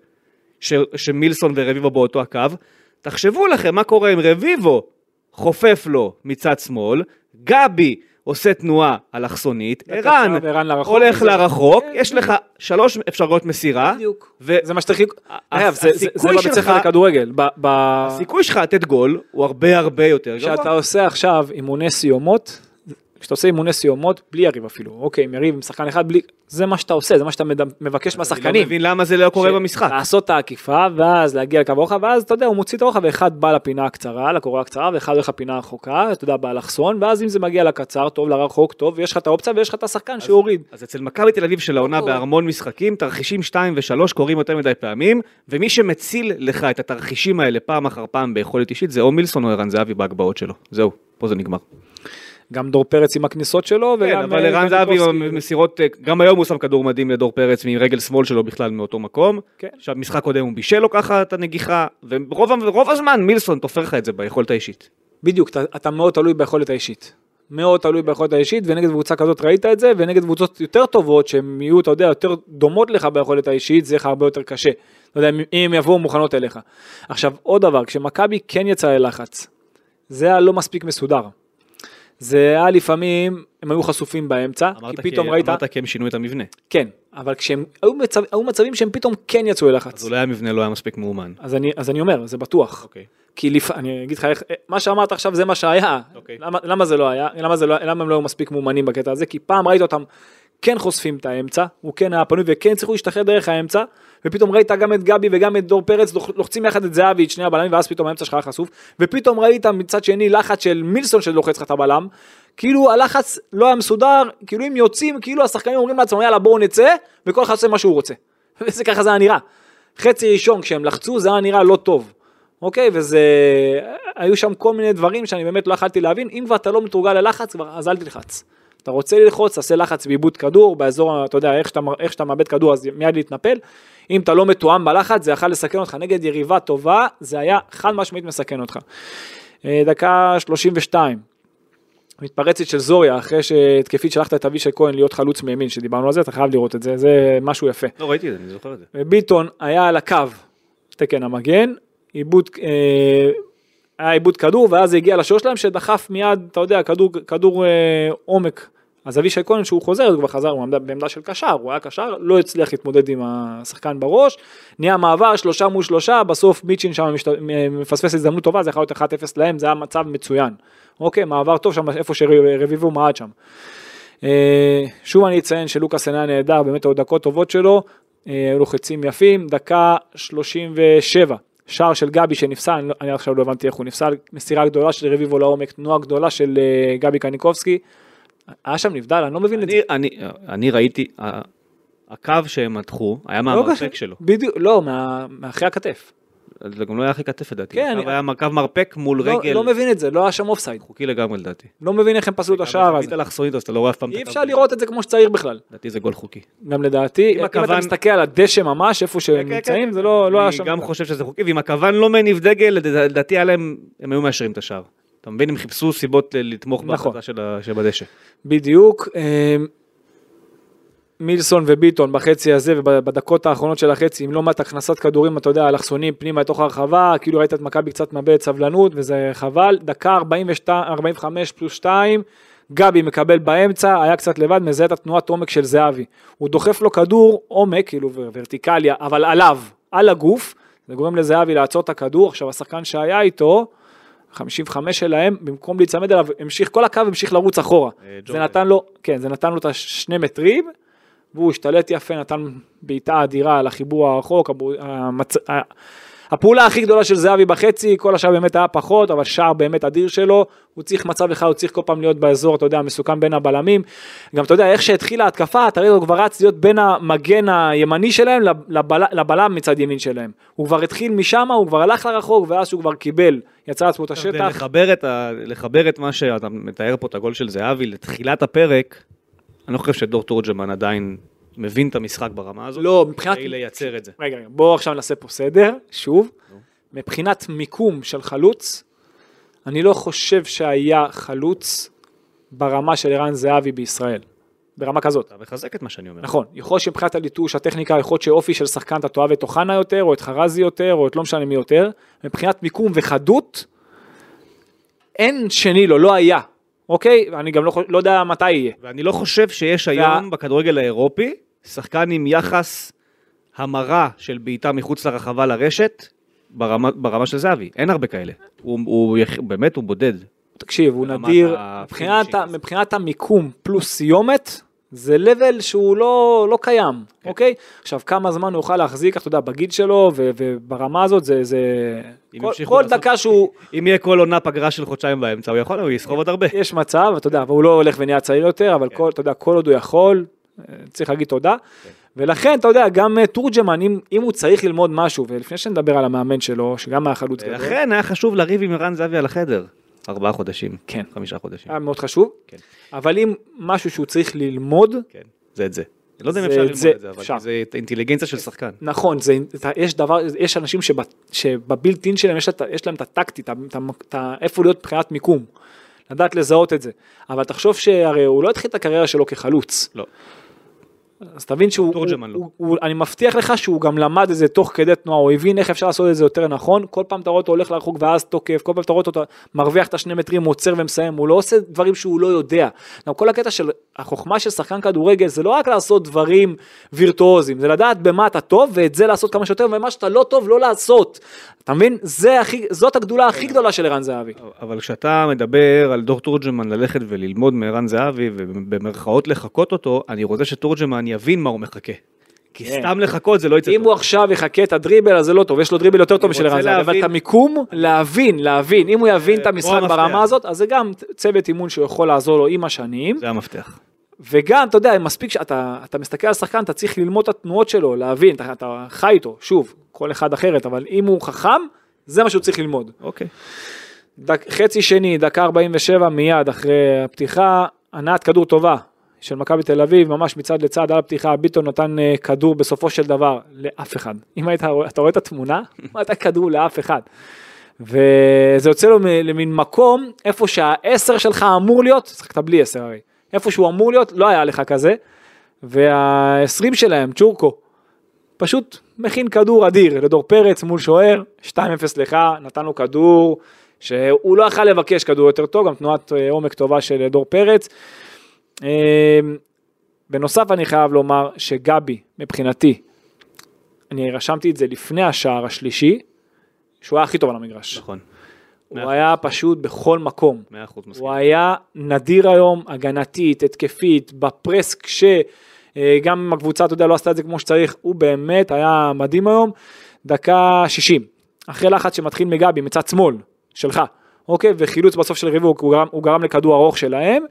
S2: ש, שמילסון ורביבו באותו הקו, תחשבו לכם מה קורה אם רביבו חופף לו מצד שמאל, גבי עושה תנועה אלכסונית, ערן הולך לרחוק,
S3: כן,
S2: יש לך שלוש אפשרויות מסירה,
S3: בדיוק. זה מה אגב, זה- בבית ספר לכדורגל.
S2: הסיכוי שלך לתת גול הוא הרבה הרבה יותר גבוה.
S3: כשאתה עושה עכשיו אימוני סיומות, כשאתה עושה אימוני סיומות, בלי יריב אפילו, אוקיי, עם יריב, עם שחקן אחד, בלי... זה מה שאתה עושה, זה מה שאתה מבקש
S2: אני
S3: מהשחקנים.
S2: לא מבין למה זה לא קורה
S3: ש-
S2: במשחק.
S3: לעשות את העקיפה, ואז להגיע לקו הרוחב, ואז אתה יודע, הוא מוציא את הרוחב, ואחד בא לפינה הקצרה, לקורה הקצרה, ואחד הולך לפינה הרחוקה, אתה יודע, באלכסון, ואז אם זה מגיע לקצר, טוב, לרחוק, טוב, ויש לך את האופציה, ויש לך את השחקן שיוריד.
S2: אז אצל מכבי תל אביב של העונה. בהמון משחקים, תרחישים 2 ו-3 קורים יותר מדי פעמים, ומי שמציל לך את התרחישים האלה פעם אחר פעם ביכולת אישית זה או מילסון או ערן זהבי בהגבהות שלו. זהו, פה זה נגמר.
S3: גם דור פרץ עם הכניסות שלו,
S2: כן,
S3: וגם...
S2: אבל
S3: אה,
S2: ערן זהבי
S3: קניקובסקי.
S2: מסירות, אה, גם היום הוא שם כדור מדהים לדור פרץ מרגל שמאל שלו בכלל מאותו מקום.
S3: כן.
S2: עכשיו, משחק קודם הוא בישל לו ככה את הנגיחה, ורוב רוב הזמן מילסון תופר לך את זה ביכולת האישית.
S3: בדיוק, אתה, אתה מאוד תלוי ביכולת האישית. מאוד תלוי ביכולת האישית, ונגד קבוצה כזאת ראית את זה, ונגד קבוצות יותר טובות, שהן יהיו, אתה יודע, יותר דומות לך ביכולת האישית, זה יהיה לך הרבה יותר קשה. אתה יודע, אם אם יבואו מוכנות אליך. עכשיו, עוד דבר, כשמכבי כן יצאה ללחץ, זה היה לא מספיק מסודר. זה היה לפעמים, הם היו חשופים באמצע, כי פתאום
S2: כי-
S3: ראית,
S2: אמרת כי הם שינו את המבנה.
S3: כן, אבל כשהם, היו, מצב, היו מצבים שהם פתאום כן יצאו ללחץ.
S2: אז אולי המבנה לא היה מספיק מאומן.
S3: אז אני, אז אני אומר, זה בטוח.
S2: אוקיי.
S3: כי לפ... אני אגיד לך איך, מה שאמרת עכשיו זה מה שהיה.
S2: אוקיי.
S3: למה, למה זה לא היה? למה, זה לא, למה הם לא היו מספיק מאומנים בקטע הזה? כי פעם ראית אותם כן חושפים את האמצע, הוא כן היה פנוי וכן הצליחו להשתחרר דרך האמצע, ופתאום ראית גם את גבי וגם את דור פרץ לוח- לוחצים יחד את זהבי, את שני הבלמים, ואז פתאום האמצע שלך היה חשוף, ופתאום ראית מצד שני לחץ של מילסון שלוחץ לך את הבלם, כאילו הלחץ לא היה מסודר, כאילו אם יוצאים, כאילו השחקנים אומרים לעצמם יאללה בואו נצא, וכל אחד עושה מה שהוא רוצה. וזה ככה זה היה נראה. חצי ראשון כשהם לחצו זה היה נראה לא טוב. אוקיי, וזה... היו שם כל מיני דברים שאני באמת לא יכלתי להבין, אם כבר אתה לא מתורגל ללחץ, כבר אז אל תלחץ. אתה רוצה ללחוץ, תעשה לחץ בעיבוד כדור, באזור, אתה יודע, איך שאתה, איך שאתה מאבד כדור אז מיד להתנפל. אם אתה לא מתואם בלחץ, זה יכול לסכן אותך נגד יריבה טובה, זה היה חד משמעית מסכן אותך. אה, דקה 32, מתפרצת של זוריה, אחרי שהתקפית שלחת את אבישי כהן להיות חלוץ מימין, שדיברנו על זה, אתה חייב לראות את זה, זה משהו יפה.
S2: לא ראיתי את זה, אני זוכר את זה.
S3: ביטון היה על הקו, תקן המגן, עיבוד, אה, היה עיבוד כדור, ואז הגיע לשוער שלהם שדחף מיד, אתה יודע, כדור, כדור אה, עומק. אז אבישי כהן שהוא חוזר, הוא כבר חזר, הוא עמד בעמדה של קשר, הוא היה קשר, לא הצליח להתמודד עם השחקן בראש, נהיה מעבר, שלושה מול שלושה, בסוף מיצ'ין שם משת... מפספס הזדמנות טובה, זה יכול להיות 1-0 להם, זה היה מצב מצוין. אוקיי, מעבר טוב שם, איפה שרביבו מעד שם. אה, שוב אני אציין שלוקאס היה נהדר, באמת עוד דקות טובות שלו, אה, היו לו חצים יפים, דקה 37, שער של גבי שנפסל, אני, לא, אני עכשיו לא הבנתי איך הוא נפסל, מסירה גדולה של רביבו לעומק, תנועה גדולה של אה, גבי קניקובסקי, היה שם נבדל, אני לא מבין את זה.
S2: אני, ראיתי, הקו שהם מתחו היה
S3: לא
S2: מהמרפק. שלו.
S3: בדיוק, לא, מאחרי הכתף.
S2: זה גם לא היה הכי כתף לדעתי.
S3: כן,
S2: הקו היה קו מרפק מול
S3: לא,
S2: רגל.
S3: לא מבין את זה, לא היה שם אופסייד.
S2: חוקי לגמרי לדעתי.
S3: לא מבין איך הם פסלו את השער הזה.
S2: אתה אלכסונית אז אתה לא רואה אף פעם
S3: אי. אפשר לראות את זה כמו שצריך בכלל.
S2: לדעתי זה גול חוקי.
S3: גם לדעתי, אם אתה
S2: הכוון-
S3: מסתכל על הדשא ממש, איפה שהם
S2: כן,
S3: נמצאים,
S2: כן,
S3: זה לא לא היה שם.
S2: אני גם חושב שזה חוקי, ואם הכוון לא מניף דגל, לדעתי היה להם, הם היו מאשרים את השער. אתה מבין? הם חיפשו סיבות לתמוך
S3: נכון.
S2: בהחלטה של ה- שבדשא.
S3: בדיוק. אה, מילסון וביטון בחצי הזה ובדקות האחרונות של החצי עם לא מעט הכנסת כדורים אתה יודע אלכסונים פנימה לתוך הרחבה כאילו ראית את מכבי קצת מאבד סבלנות וזה חבל דקה 42, 45 פלוס 2 גבי מקבל באמצע היה קצת לבד מזהה את התנועת עומק של זהבי הוא דוחף לו כדור עומק כאילו ור- ורטיקליה אבל עליו על הגוף זה גורם לזהבי לעצור את הכדור עכשיו השחקן שהיה איתו 55 שלהם במקום להיצמד אליו המשיך כל הקו המשיך לרוץ אחורה
S2: אה,
S3: זה. נתן לו כן זה נתן לו את השני מטרים והוא השתלט יפה, נתן בעיטה אדירה על החיבור הרחוק, המצ... הפעולה הכי גדולה של זהבי בחצי, כל השאר באמת היה פחות, אבל שער באמת אדיר שלו, הוא צריך מצב אחד, הוא צריך כל פעם להיות באזור, אתה יודע, מסוכן בין הבלמים. גם אתה יודע, איך שהתחילה ההתקפה, אתה רואה, הוא כבר רץ להיות בין המגן הימני שלהם לב- לבל, לבלם מצד ימין שלהם. הוא כבר התחיל משם, הוא כבר הלך לרחוק, ואז שהוא כבר קיבל, יצר לעצמו את השטח.
S2: ולחבר את, ה... לחבר את מה שאתה מתאר פה, את הגול של זהבי, לתחילת הפרק, אני לא חושב שדור תורג'מן עדיין מבין את המשחק ברמה הזאת.
S3: לא, מבחינת...
S2: כדי לייצר את זה.
S3: רגע, רגע, בואו עכשיו נעשה פה סדר, שוב. מבחינת מיקום של חלוץ, אני לא חושב שהיה חלוץ ברמה של ערן זהבי בישראל. ברמה כזאת.
S2: אתה מחזק את מה שאני אומר.
S3: נכון, יכול להיות שמבחינת הליטוש, הטכניקה, יכול להיות שאופי של שחקן אתה תאהב את אוחנה יותר, או את חרזי יותר, או את לא משנה מי יותר. מבחינת מיקום וחדות, אין שני לו, לא היה. אוקיי? אני גם לא, לא יודע מתי יהיה.
S2: ואני לא חושב שיש
S3: וה-
S2: היום בכדורגל האירופי שחקן עם יחס המרה של בעיטה מחוץ לרחבה לרשת ברמה, ברמה של זהבי. אין הרבה כאלה. הוא, הוא יח- באמת, הוא בודד.
S3: תקשיב, הוא נדיר, מבחינת. מבחינת המיקום פלוס סיומת, זה לבל שהוא לא, לא קיים,
S2: כן.
S3: אוקיי? עכשיו, כמה זמן הוא יוכל להחזיק, אתה יודע, בגיל שלו, ו- וברמה הזאת, זה... זה... כל, כל
S2: לעשות-
S3: דקה שהוא...
S2: אם יהיה כל עונה פגרה של חודשיים באמצע, הוא יכול, הוא יסחוב עוד הרבה.
S3: יש מצב, אתה יודע, והוא לא הולך ונהיה צעיר יותר, אבל
S2: כן.
S3: כל, אתה יודע, כל עוד הוא יכול, אה, צריך להגיד תודה. ולכן, אתה יודע, גם אה, תורג'מן, אם, אם הוא צריך ללמוד משהו, ולפני שנדבר על המאמן שלו, שגם היה חלוץ גדול,
S2: לכן היה חשוב לריב עם ערן זהבי על החדר. ארבעה חודשים.
S3: כן.
S2: חמישה חודשים.
S3: היה מאוד חשוב,
S2: כן.
S3: אבל אם משהו שהוא צריך ללמוד,
S2: כן. זה את זה. אני לא יודע אם אפשר ללמוד
S3: זה,
S2: את זה, אבל
S3: אפשר.
S2: זה אינטליגנציה של שחקן.
S3: נכון, זה, יש דבר, יש אנשים שב, שבבילטין שלהם יש, יש להם את הטקטית, איפה להיות מבחינת מיקום, לדעת לזהות את זה. אבל תחשוב שהרי הוא לא התחיל את הקריירה שלו כחלוץ.
S2: לא.
S3: אז תבין שהוא, הוא,
S2: לא.
S3: הוא, הוא, אני מבטיח לך שהוא גם למד את זה תוך כדי תנועה, הוא הבין איך אפשר לעשות את זה יותר נכון, כל פעם אתה רואה אותו הולך לרחוק ואז תוקף, כל פעם אתה רואה אותו מרוויח את השני מטרים, עוצר ומסיים, הוא לא עושה דברים שהוא לא יודע. גם כל הקטע של החוכמה של שחקן כדורגל זה לא רק לעשות דברים וירטואוזיים, זה לדעת במה אתה טוב ואת זה לעשות כמה שיותר, ומה שאתה לא טוב לא לעשות. אתה מבין? זה הכי, זאת הגדולה הכי גדולה של ערן זהבי.
S2: אבל כשאתה מדבר על דור תורג'מן ללכת וללמוד מערן זהבי ובמרכאות לחקות אותו, אני רוצה שתורג'מן יבין מה הוא מחכה. כי
S3: כן.
S2: סתם לחכות זה לא יצא
S3: אם
S2: טוב.
S3: הוא עכשיו יחכה את הדריבל אז זה לא טוב, יש לו דריבל יותר טוב משל ערן זהבי, אבל את המיקום, להבין, להבין, אם הוא יבין את
S2: פה
S3: המשחק. ברמה הזאת, אז זה גם צוות אימון שיכול לעזור לו עם השנים,
S2: זה המפתח.
S3: וגם, אתה יודע, מספיק שאתה אתה מסתכל על שחקן, אתה צריך ללמוד את התנועות שלו, להבין, אתה, אתה חי איתו, שוב, כל אחד אחרת, אבל אם הוא חכם, זה מה שהוא צריך ללמוד.
S2: אוקיי.
S3: דק, חצי שני, דקה 47 מיד אחרי הפתיחה, הנעת כדור טובה של מכבי תל אביב, ממש מצד לצד על הפתיחה, ביטון נתן אה, כדור בסופו של דבר לאף אחד. אם היית אתה רואה את התמונה, לא נתן כדור לאף אחד. וזה יוצא לו למין מקום, איפה שהעשר שלך אמור להיות, שחקת בלי עשר הרי, איפה שהוא אמור להיות, לא היה לך כזה, והעשרים שלהם, צ'ורקו, פשוט מכין כדור אדיר לדור פרץ מול שוער, 2-0 לך, נתן לו כדור שהוא לא יכל לבקש כדור יותר טוב, גם תנועת אה, עומק טובה של דור פרץ. אה, בנוסף אני חייב לומר שגבי, מבחינתי, אני רשמתי את זה לפני השער השלישי, שהוא היה הכי טוב על המגרש.
S2: נכון.
S3: הוא היה פשוט בכל מקום.
S2: מאה אחוז מסכים.
S3: הוא היה נדיר היום, הגנתית, התקפית, בפרס כש... אה, גם אם הקבוצה, אתה יודע, לא עשתה את זה כמו שצריך, הוא באמת היה מדהים היום. דקה 60, אחרי לחץ שמתחיל מגבי מצד שמאל, שלך, אוקיי, וחילוץ בסוף של רביבו, הוא גרם, הוא גרם לכדור ארוך שלהם,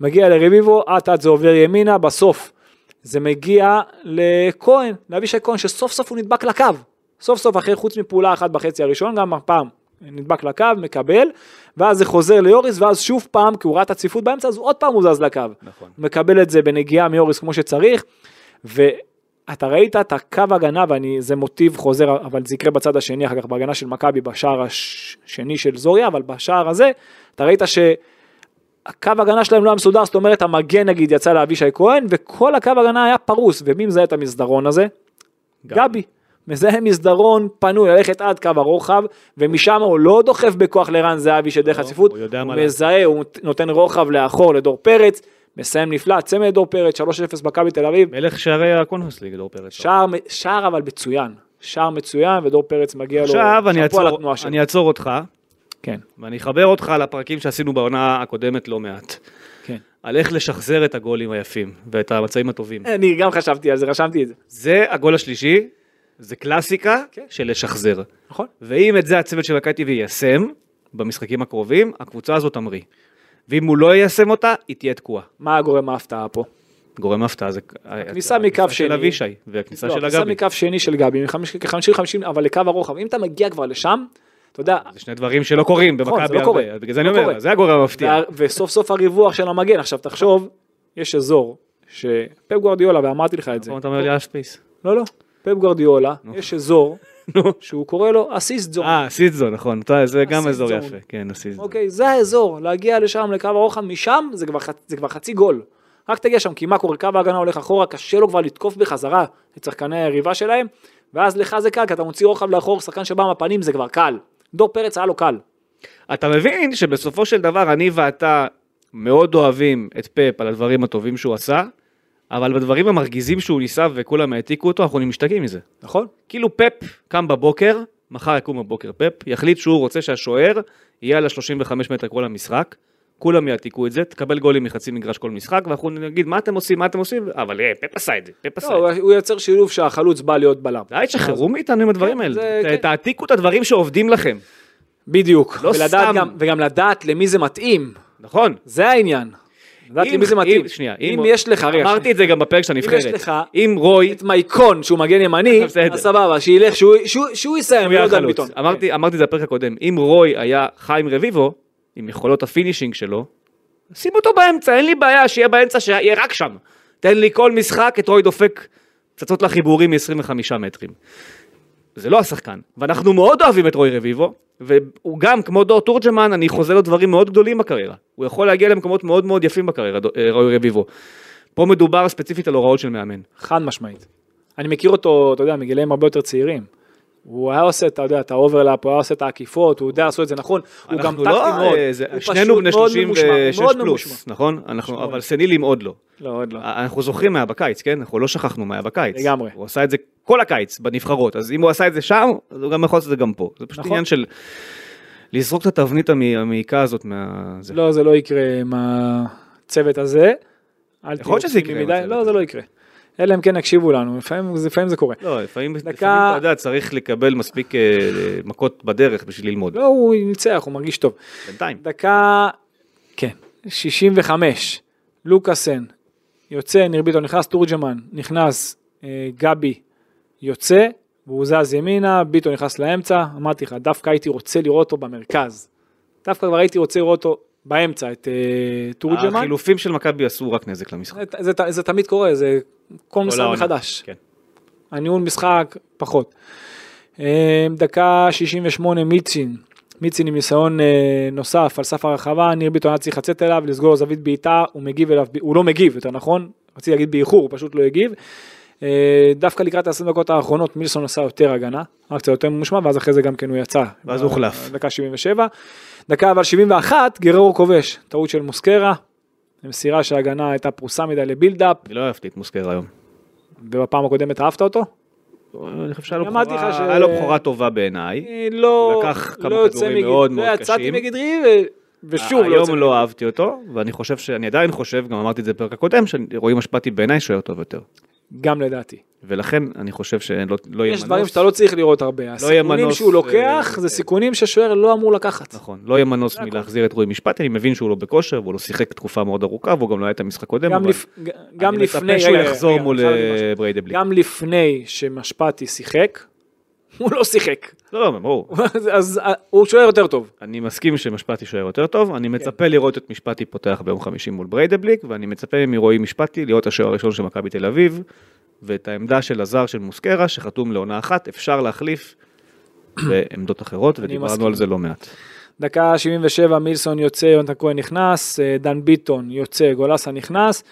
S3: מגיע לרביבו, אט אט זה עובר ימינה, בסוף זה מגיע לכהן, לאבישי כהן, שסוף סוף הוא נדבק לקו. סוף סוף אחרי חוץ מפעולה אחת בחצי הראשון, גם הפעם נדבק לקו, מקבל, ואז זה חוזר ליוריס, ואז שוב פעם, כי הוא ראה את הצפיפות באמצע, אז עוד פעם הוא זז לקו.
S2: נכון.
S3: מקבל את זה בנגיעה מיוריס כמו שצריך, ואתה ראית את הקו הגנה, וזה מוטיב חוזר, אבל זה יקרה בצד השני, אחר כך בהגנה של מכבי, בשער השני של זוריה, אבל בשער הזה, אתה ראית ש... הקו הגנה שלהם לא היה מסודר, זאת אומרת המגן נגיד יצא לאבישי כהן, וכל הקו הגנה היה פרוס, ומי מזהה את המסדרון הזה?
S2: גבי.
S3: גבי. מזהה מסדרון פנוי, ללכת עד קו הרוחב, ומשם הוא לא דוחף בכוח לרן זהבי שדרך
S2: לא,
S3: הצפיפות,
S2: הוא
S3: הוא. מזהה, הוא נותן רוחב לאחור לדור פרץ, מסיים נפלא, צמד לדור פרץ, 3-0 מכבי תל אביב,
S2: מלך שערי הקונפרנס ליג, דור פרץ.
S3: שער, שער אבל מצוין, שער מצוין, ודור פרץ מגיע לו,
S2: עכשיו אני אעצור-. אני אעצור אותך,
S3: כן.
S2: ואני אחבר אותך לפרקים שעשינו בעונה הקודמת לא מעט.
S3: כן.
S2: על איך לשחזר את הגולים היפים ואת המצבים הטובים.
S3: אני גם חשבתי על זה, רשמתי את זה.
S2: זה הגול השלישי, זה קלאסיקה
S3: כן.
S2: של לשחזר.
S3: נכון.
S2: ואם את זה הצוות של מכבי יישם במשחקים הקרובים, הקבוצה הזאת תמריא. ואם הוא לא יישם אותה, היא תהיה תקועה.
S3: מה גורם ההפתעה פה?
S2: גורם הפתעה זה...
S3: הכניסה מקו
S2: של
S3: שני.
S2: אבישי, והכניסה
S3: לא,
S2: של
S3: הכניסה
S2: הגבי.
S3: מקו שני של גבי, כ-50-50, אבל לקו הרוחב. אם אתה מגיע כבר לשם, אתה יודע,
S2: זה שני דברים שלא קורים
S3: נכון,
S2: במכבי
S3: לא
S2: הרבה.
S3: קורה.
S2: אז בגלל זה אני
S3: לא
S2: אומר,
S3: קורה.
S2: זה הגורם המפתיע.
S3: וסוף סוף הריווח של המגן. עכשיו תחשוב, יש אזור שפפ גוורדיולה, ואמרתי לך את זה.
S2: נכון, אתה אומר לי half space.
S3: לא, לא. פפ גוורדיולה, יש אזור שהוא קורא לו assist zone.
S2: אה, assist zone, נכון, אתה- זה גם אזור
S3: zone.
S2: יפה, כן, ה assist zone.
S3: אוקיי, זה האזור, להגיע לשם לקו הרוחב, משם זה כבר, חצ- זה כבר חצי גול. רק תגיע שם, כי מה קורה, קו ההגנה הולך אחורה, קשה לו כבר לתקוף בחזרה את שחקני היריבה שלהם, ואז לך זה קל, כי אתה מוציא רוחב לאחור, שחקן שבא מהפנים זה כבר קל. דור פרץ היה לו קל.
S2: אתה מבין שבסופו של דבר אני ואתה מאוד אוהבים את פפ על הדברים הטובים שהוא עשה, אבל בדברים המרגיזים שהוא ניסה וכולם העתיקו אותו, אנחנו משתגעים מזה.
S3: נכון?
S2: כאילו פפ קם בבוקר, מחר יקום בבוקר פפ, יחליט שהוא רוצה שהשוער יהיה על ה-35 מטר כל המשחק, כולם יעתיקו את זה, תקבל גולים מחצי מגרש כל משחק, ואנחנו נגיד מה אתם עושים, מה אתם עושים, אבל אה, פפ עשה את זה, פפ עשה
S3: לא,
S2: את זה.
S3: הוא יוצר שילוב שהחלוץ בא להיות בלם.
S2: די, תשחררו מאיתנו עם הדברים
S3: כן,
S2: האלה,
S3: כן.
S2: תעתיקו את הדברים שעובדים לכם,
S3: בדיוק.
S2: לא סתם.
S3: גם, וגם לדעת למי זה מתאים.
S2: נכון?
S3: זה העניין. לדעת
S2: אם-
S3: למי זה מתאים.
S2: שנייה,
S3: אם יש לך,
S2: אמרתי את זה גם בפרק של הנבחרת, אם רוי,
S3: אתה מייקון שהוא מגן ימני. אז סבבה, שילך, שהוא- יסיים, ולא דן. ביטון.
S2: אמרתי אמרתי את זה בפרק הקודם, אם רוי היה חיים רביבו, עם יכולות ה finishing שלו, שים אותו באמצע, אין לי בעיה שיהיה באמצע, שיהיה רק שם. תן לי כל משחק את רוי דופק פצצות לחיבורים מ-25 מטרים. זה לא השחקן, ואנחנו מאוד אוהבים את רוי רביבו, והוא גם, כמו דור תורג'מן, אני חוזה לו דברים מאוד גדולים בקריירה. הוא יכול להגיע למקומות מאוד מאוד יפים בקריירה, אה, רוי רביבו. פה מדובר ספציפית על הוראות של מאמן.
S3: חד משמעית. אני מכיר אותו, אתה יודע, מגילאים הרבה יותר צעירים. הוא היה עושה, אתה יודע, את ה overlap, הוא היה עושה את העקיפות, הוא יודע לעשות את זה נכון, הוא גם טקטי
S2: לא,
S3: מאוד.
S2: אה, זה-
S3: הוא
S2: שנינו
S3: פשוט
S2: בני
S3: מאוד ממושמע,
S2: 36
S3: מאוד
S2: פלוס,
S3: ממושמע.
S2: נכון? אנחנו,
S3: מאוד.
S2: אבל סנילים עוד לא.
S3: לא, עוד לא.
S2: אנחנו זוכרים מה היה בקיץ, כן? אנחנו לא שכחנו מה היה בקיץ.
S3: לגמרי.
S2: הוא עשה את זה כל הקיץ בנבחרות, אז אם הוא עשה את זה שם, אז הוא גם יכול לעשות את זה גם פה. זה פשוט
S3: נכון.
S2: עניין של לזרוק את התבנית המ- המעיקה הזאת מה... זה.
S3: לא, זה לא יקרה עם הצוות הזה. תהיו
S2: להיות שזה יקרה
S3: לא, זה. לא יקרה. אלא אם כן יקשיבו לנו, לפעמים לפעמים זה קורה.
S2: לא, לפעמים,
S3: דקה-
S2: לפעמים אתה יודע, צריך לקבל מספיק אה, מכות בדרך בשביל ללמוד.
S3: לא, הוא ניצח, הוא מרגיש טוב.
S2: בינתיים.
S3: דקה, כן, 65, לוקאסן יוצא, ניר ביטון נכנס, תורג'מן נכנס, אה, גבי יוצא, והוא זז ימינה, ביטון נכנס לאמצע, אמרתי לך, דווקא הייתי רוצה לראות אותו במרכז. דווקא כבר הייתי רוצה לראות אותו באמצע, את אה, תורג'מן.
S2: החילופים של מכבי עשו רק נזק למשחק.
S3: זה, זה, זה תמיד קורה, זה כל משחק. מחדש.
S2: כן.
S3: הניהול משחק פחות. אה, דקה 68 מיצ'ין, מיצ'ין עם ניסיון אה, נוסף על סף הרחבה, ניר ביטון היה צריך לצאת אליו, לסגור זווית בעיטה, הוא מגיב אליו, הוא לא מגיב, יותר נכון, רציתי להגיד באיחור, הוא פשוט לא הגיב. אה, דווקא לקראת ה-20 דקות האחרונות מילסון עשה יותר הגנה, רק קצת יותר ממושמע, ואז אחרי זה גם כן הוא יצא.
S2: ואז הוא הוחלף.
S3: דקה 77. דקה אבל 71, גררו כובש, טעות של מוסקרה, מסירה שההגנה הייתה פרוסה מדי לבילדאפ,
S2: אני לא אהבתי את מוסקר היום.
S3: ובפעם הקודמת אהבת אותו?
S2: אני חושב שהיה לו בכורה- בכורה טובה בעיניי.
S3: אה, לא,
S2: לקח כמה
S3: לא יוצא
S2: כדורים מאוד
S3: לא
S2: מאוד
S3: יצאתי
S2: קשים.
S3: מגדרי ו... ושוב לא
S2: היום לא אהבתי אותו, ואני חושב שאני עדיין חושב, גם אמרתי את זה בפרק הקודם, שרועי משפטי בעיניי שוער טוב יותר.
S3: גם לדעתי.
S2: ולכן אני חושב שלא לא יהיה
S3: יש דברים
S2: מנוס,
S3: שאתה לא צריך לראות הרבה. הסיכונים
S2: מנוס,
S3: שהוא לוקח
S2: אה,
S3: זה סיכונים ששוער לא אמור לקחת.
S2: נכון, לא יהיה מנוס. מלהחזיר את רועי משפטי, אני מבין שהוא לא בכושר, והוא לא שיחק תקופה מאוד ארוכה, והוא גם לא היה את המשחק קודם,
S3: גם
S2: אבל
S3: לפ- גם
S2: אני מצפה שהוא יחזור מול. אה, בריידבליק.
S3: גם לפני שמשפטי שיחק, הוא לא שיחק.
S2: לא, לא, ברור.
S3: אז- אה, הוא שוער יותר טוב.
S2: אני מסכים שמשפטי שוער יותר טוב, אני מצפה לראות את משפטי פותח ביום חמישי מול בריידבליק, ואני מצפה מרועי משפטי להיות השוער הראשון של מכבי תל אביב, ואת העמדה של הזר של מוסקרה, שחתום לעונה אחת, אפשר להחליף בעמדות אחרות, ודיברנו. על זה לא מעט.
S3: דקה 77 מילסון יוצא, יונתן כהן נכנס, אה, דן ביטון יוצא, גולסה נכנס.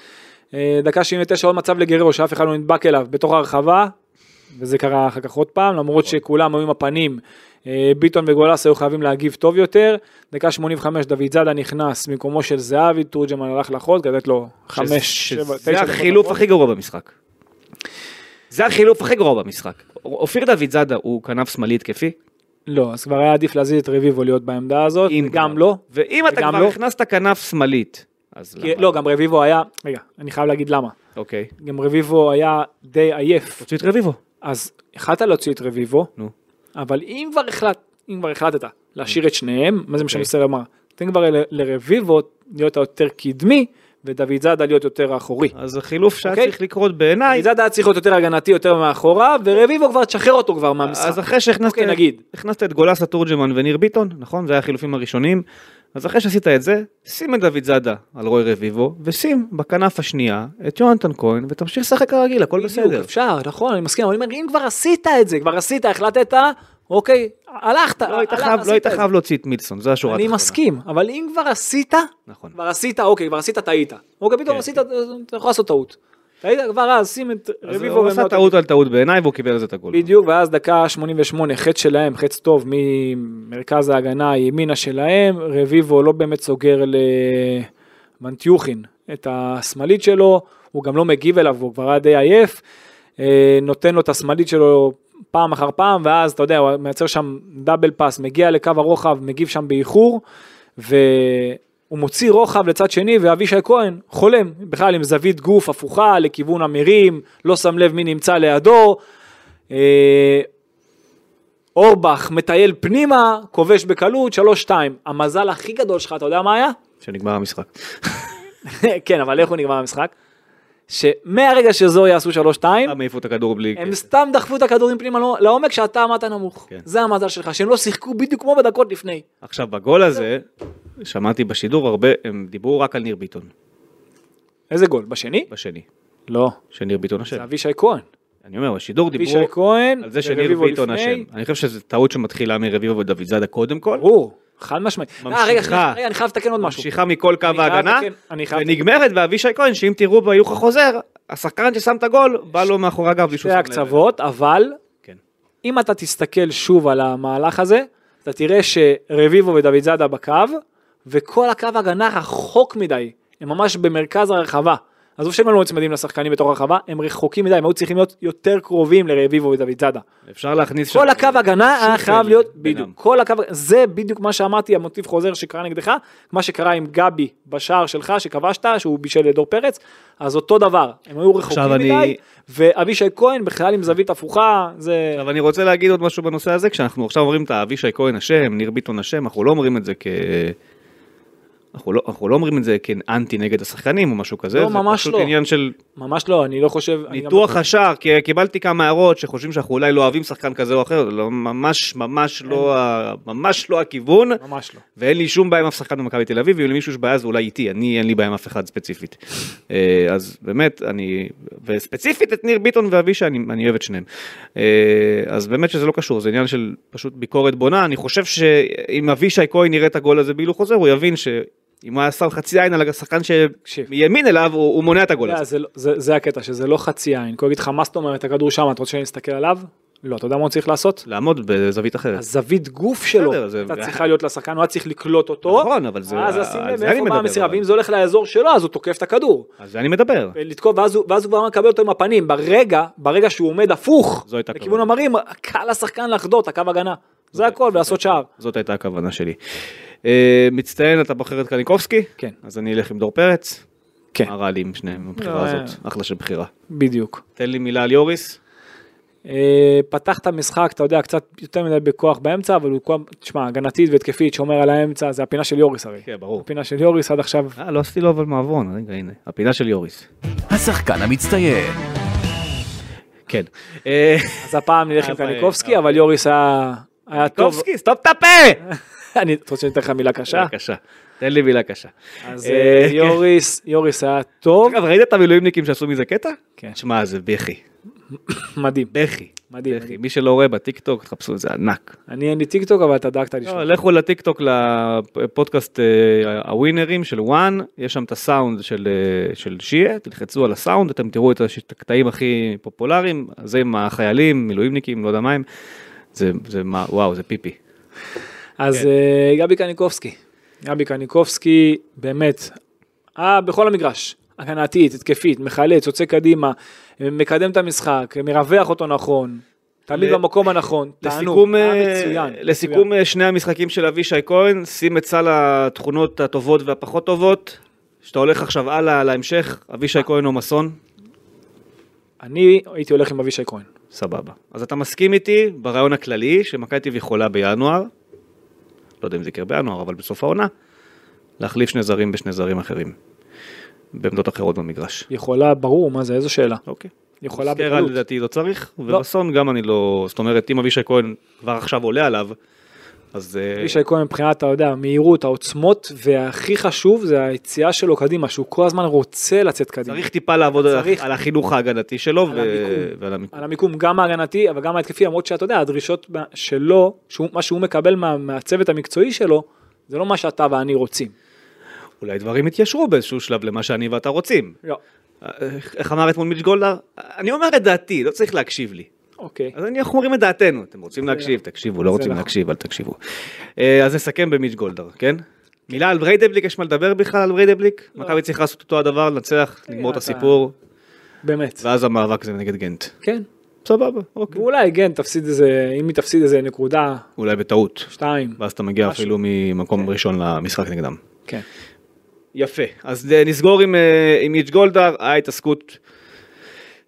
S3: אה, דקה 79 עוד מצב לגררו שאף אחד לא נדבק אליו בתוך הרחבה, וזה קרה אחר כך עוד פעם, למרות שכולם היו עם הפנים, אה, ביטון וגולסה היו חייבים להגיב טוב יותר. דקה 85 דוד זאדה נכנס במקומו של זהבי, תורג'מן הלך לחוד, לתת לו 5,
S2: שזה-
S3: 7, 9
S2: זה החילוף הכי גרוע במשחק. זה החילוף הכי גרוע במשחק. אופיר דוד זאדה הוא כנף שמאלי התקפי?
S3: לא, אז כבר היה עדיף להזיז את רביבו להיות בעמדה הזאת, גם. לא.
S2: ואם אתה כבר
S3: לא.
S2: הכנסת כנף שמאלית, אז למה?
S3: לא, גם רביבו היה, רגע, אני חייב להגיד למה.
S2: אוקיי.
S3: גם רביבו היה די עייף,
S2: תוציא את רביבו.
S3: אז יכלת להוציא את רביבו,
S2: נו.
S3: אבל אם כבר החלט, אם כבר החלטת להשאיר את שניהם, מה זה מה שאני
S2: אוקיי.
S3: מנסה לומר? תן כבר לרביבו להיות היותר קדמי, ודוד זאדה להיות יותר האחורי.
S2: אז החילוף שהיה
S3: אוקיי.
S2: צריך לקרות בעיניי,
S3: דוד זאדה היה צריך להיות יותר הגנתי, יותר מאחורה, ורביבו כבר תשחרר אותו כבר מהמשחק.
S2: אז אחרי שהכנסת
S3: אוקיי, נגיד.
S2: הכנסת את גולסה תורג'מן וניר ביטון, נכון? זה היה החילופים הראשונים. אז אחרי שעשית את זה, שים את דוד זאדה על רוי רביבו, ושים בכנף השנייה את יונתן כהן, ותמשיך לשחק כרגיל, הכל
S3: בדיוק,
S2: בסדר.
S3: אפשר, נכון, אני מסכים, אבל אני אם כבר עשית את זה, כבר עשית, החלטת, אוקיי, הלכת,
S2: לא היית חייב- לא היית. חייב להוציא את מילסון, זו השורה
S3: אני
S2: התחתונה.
S3: מסכים, אבל אם כבר עשית,
S2: נכון.
S3: כבר עשית, אוקיי, כבר עשית, טעית. אוקיי, פתאום
S2: כן,
S3: עשית, אתה יכול לעשות טעות. טעית, כבר אז שים את רביבו
S2: הוא עשה טעות על טעות בעיניי, והוא קיבל על זה את הגול.
S3: בדיוק, ואז דקה 88, חץ שלהם, חץ טוב ממרכז ההגנה ימינה שלהם, רביבו לא באמת סוגר למנטיוחין את השמאלית שלו, הוא גם לא מגיב אליו, הוא כבר היה די עייף, אה, נותן לו את השמאלית שלו פעם אחר פעם, ואז אתה יודע, הוא מייצר שם דאבל פאס, מגיע לקו הרוחב, מגיב שם באיחור, והוא מוציא רוחב לצד שני, ואבישי כהן חולם, בכלל עם זווית גוף הפוכה לכיוון המרים, לא שם לב מי נמצא לידו, אה, אורבך מטייל פנימה, כובש בקלות, 3-2. המזל הכי גדול שלך, אתה יודע מה היה?
S2: שנגמר המשחק.
S3: כן, אבל איך הוא נגמר המשחק? שמהרגע שזו יעשו 3-2,
S2: הם העיפו את הכדור בלי...
S3: הם סתם דחפו את הכדורים פנימה לא- לעומק שאתה עמדת נמוך.
S2: כן.
S3: זה המזל שלך, שהם לא שיחקו בדיוק כמו בדקות לפני.
S2: עכשיו, בגול הזה, שמעתי בשידור הרבה, הם דיברו רק על ניר ביטון,
S3: איזה גול? בשני?
S2: בשני.
S3: לא.
S2: שניר ביטון אשם.
S3: זה אבישי כהן.
S2: אני אומר, בשידור דיברו
S3: כהן,
S2: על זה שניר ביטון. אשם. אני חושב שזו טעות שמתחילה מרביבו ודוד זאדה קודם כל.
S3: ברור, חד משמעית. אה, רגע,
S2: ממשיכה.
S3: שנייה, רגע, אני חייב לתקן עוד משהו.
S2: ממשיכה מכל קו ההגנה, ונגמרת באבישי כהן, שאם תראו בהילוך החוזר, השחקן ששם את הגול, בא לו מאחורי הגב
S3: שתי. הקצוות, אבל
S2: כן.
S3: אם אתה תסתכל שוב על המהלך הזה, אתה תראה שרביבו ודוד זאדה בקו, וכל הקו הגנה רחוק מדי, הם ממש במרכז הרחבה. עזוב שהם לא נצמדים לשחקנים בתוך הרחבה, הם רחוקים מדי, הם היו צריכים להיות יותר קרובים לרביבו ודוד זאדה.
S2: אפשר להכניס...
S3: כל הקו הגנה היה חייב להיות,
S2: בינם.
S3: בדיוק, כל הקו, זה בדיוק מה שאמרתי, המוטיב חוזר שקרה נגדך, מה שקרה עם גבי בשער שלך שכבשת, שהוא בישל לדור פרץ, אז אותו דבר, הם היו רחוקים
S2: אני-
S3: מדי, ואבישי כהן בכלל עם זווית הפוכה, זה...
S2: עכשיו אני רוצה להגיד עוד משהו בנושא הזה, כשאנחנו עכשיו אומרים את האבישי כהן אשם, ניר ביטון אשם, אנחנו לא אומרים את זה כ... אנחנו לא, אנחנו לא אומרים את זה כאנטי נגד השחקנים או משהו כזה,
S3: לא,
S2: זה
S3: ממש
S2: פשוט
S3: לא.
S2: עניין של
S3: ממש לא, אני לא חושב... גם-
S2: ניתוח השער, כי קיבלתי כמה הערות שחושבים שאנחנו אולי לא אוהבים שחקן כזה או אחר, לא, ממש ממש לא, ה- ממש לא הכיוון,
S3: ממש לא.
S2: ואין לי שום בעיה עם אף שחקן במכבי תל אביב, ואם למישהו יש בעיה זה אולי איתי, אני אין לי בעיה עם אף אחד ספציפית. אה, אז באמת, אני, וספציפית את ניר ביטון ואבישי, אני, אני אוהב את שניהם. אה, אז באמת שזה לא קשור, זה עניין של פשוט ביקורת בונה, אני חושב שאם אבישי כהן יראה את הגול הזה בהילוך חוזר, הוא יבין שאם הוא היה שם חצי עין על השחקן. שמימין אליו, הוא, הוא מונע את הגול
S3: יודע,
S2: הזה.
S3: זה לא- זה- זה הקטע, שזה לא חצי עין. כל אגיד לך, מה זאת אומרת, הכדור שם, אתה רוצה שאני אסתכל עליו? לא, אתה יודע מה הוא צריך לעשות?
S2: לעמוד בזווית אחרת.
S3: הזווית גוף שלו, אתה צריכה להיות לשחקן, הוא היה צריך לקלוט אותו,
S2: נכון, אבל זה-
S3: ואז לשים לב באה
S2: מדבר,
S3: המסירה. ואם זה הולך לאזור שלו, אז הוא תוקף את הכדור.
S2: על זה אני מדבר.
S3: לתקוף, ואז הוא הוא כבר מקבל אותו עם הפנים, ברגע, ברגע שהוא עומד הפוך,
S2: הייתה
S3: לכיוון. המרים, קל לשחקן לחדות, הקו הגנה. זה הכל, ולעשות שער.
S2: זאת הייתה הכוונה שלי. אה, מצטיין, אתה בוחר את קניקובסקי?
S3: כן.
S2: אז אני אלך עם דור פרץ.
S3: כן.
S2: מה רע לי עם שניהם, הבחירה
S3: לא,
S2: הזאת, אחלה של בחירה.
S3: בדיוק.
S2: תן לי מילה על יוריס.
S3: אה, פתח את המשחק, אתה יודע, קצת יותר מדי בכוח באמצע, אבל הוא, כל- תשמע, הגנתית והתקפית, שומר על האמצע, זה הפינה של יוריס הרי.
S2: כן, ברור.
S3: הפינה של יוריס עד עכשיו,
S2: אה, לא עשיתי לו אבל מעברון, רגע, הנה, הפינה של יוריס.
S1: השחקן המצטיין.
S2: כן. אה,
S3: אז הפעם נלך עם קניקובסקי, אבל יוריס היה היה טוב.
S2: קניקובסקי, סתום את הפה!
S3: אני רוצה שאני אתן לך מילה קשה?
S2: בבקשה, תן לי מילה קשה.
S3: אז
S2: אה,
S3: אה,
S2: כן.
S3: יוריס, יוריס היה טוב,
S2: אגב, ראית את המילואימניקים שעשו מזה קטע?
S3: כן.
S2: שמע, זה בכי.
S3: מדהים.
S2: בכי.
S3: מדהים,
S2: בכי. מי שלא רואה בטיקטוק, תחפשו את זה ענק.
S3: אני אין לי טיק טוק, אבל אתה דאגת
S2: לא,
S3: לשלוח.
S2: לכו לטיקטוק לפודקאסט אה, הווינרים של וואן, יש שם את הסאונד של, שיה, תלחצו על הסאונד, אתם תראו את הקטעים הכי פופולריים, זה עם החיילים, מילואימניקים, לא יודע מה הם, זה, וואו, זה פיפי.
S3: אז
S2: כן.
S3: אה, גבי קניקובסקי, גבי קניקובסקי באמת, אה, בכל המגרש, הגנתית, התקפית, מחלץ, יוצא קדימה, מקדם את המשחק, מרווח אותו נכון, תמיד
S2: ל-
S3: במקום הנכון, תענוג, היה
S2: אה,
S3: מצוין.
S2: לסיכום אה, שני המשחקים של אבישי כהן, שים את סל התכונות הטובות והפחות טובות, שאתה הולך עכשיו הלאה להמשך, אבישי כהן או מסון?
S3: אני הייתי הולך עם אבישי כהן.
S2: סבבה. אז אתה מסכים איתי ברעיון הכללי שמכבי תל יכולה בינואר, לא יודע אם זה יקרה בינואר, אבל בסוף העונה, להחליף שני זרים בשני זרים אחרים. בעמדות אחרות במגרש.
S3: יכולה, ברור, מה זה, איזו שאלה.
S2: אוקיי.
S3: יכולה
S2: סקרה
S3: בקלות.
S2: לדעתי לא צריך, ובסון גם אני לא, זאת אומרת, אם אבישי כהן כבר עכשיו עולה עליו, אז אה,
S3: אבישי כהן מבחינת, אתה יודע, המהירות, העוצמות, והכי חשוב זה היציאה שלו קדימה, שהוא כל הזמן רוצה לצאת קדימה.
S2: צריך טיפה לעבוד
S3: צריך.
S2: על החינוך ההגנתי שלו
S3: על
S2: ו-
S3: המיקום.
S2: ועל המיקום.
S3: על המיקום גם ההגנתי, אבל גם ההתקפי, למרות שאתה יודע, הדרישות שלו, שהוא, מה שהוא מקבל מה, מהצוות המקצועי שלו, זה לא מה שאתה ואני רוצים.
S2: אולי דברים יתיישרו באיזשהו שלב למה שאני ואתה רוצים.
S3: לא.
S2: איך- איך אמר אתמול מיץ' גולדהר? אני אומר את דעתי, לא צריך להקשיב לי.
S3: אוקיי.
S2: אז אני- אנחנו אומרים את דעתנו, אתם רוצים להקשיב, תקשיבו, לא רוצים
S3: נכון.
S2: להקשיב, אל תקשיבו. אה, אז נסכם במיץ' גולדהר, כן? מילה על בריידבליק, יש מה לדבר בכלל על בריידבליק? מכבי צריכה לעשות אותו הדבר, לנצח, לגמור את
S3: לא.
S2: הסיפור,
S3: באמת.
S2: ואז המאבק זה נגד גנט.
S3: כן.
S2: סבבה, אוקיי.
S3: ואולי, כן, תפסיד איזה, אם היא תפסיד איזה נקודה,
S2: אולי בטעות,
S3: שתיים.
S2: ואז אתה מגיע. אפילו ממקום ראשון למשחק נגדם.
S3: כן.
S2: יפה, אז אה, נסגור עם, אה, מיץ' גולדהר, היה התעסקות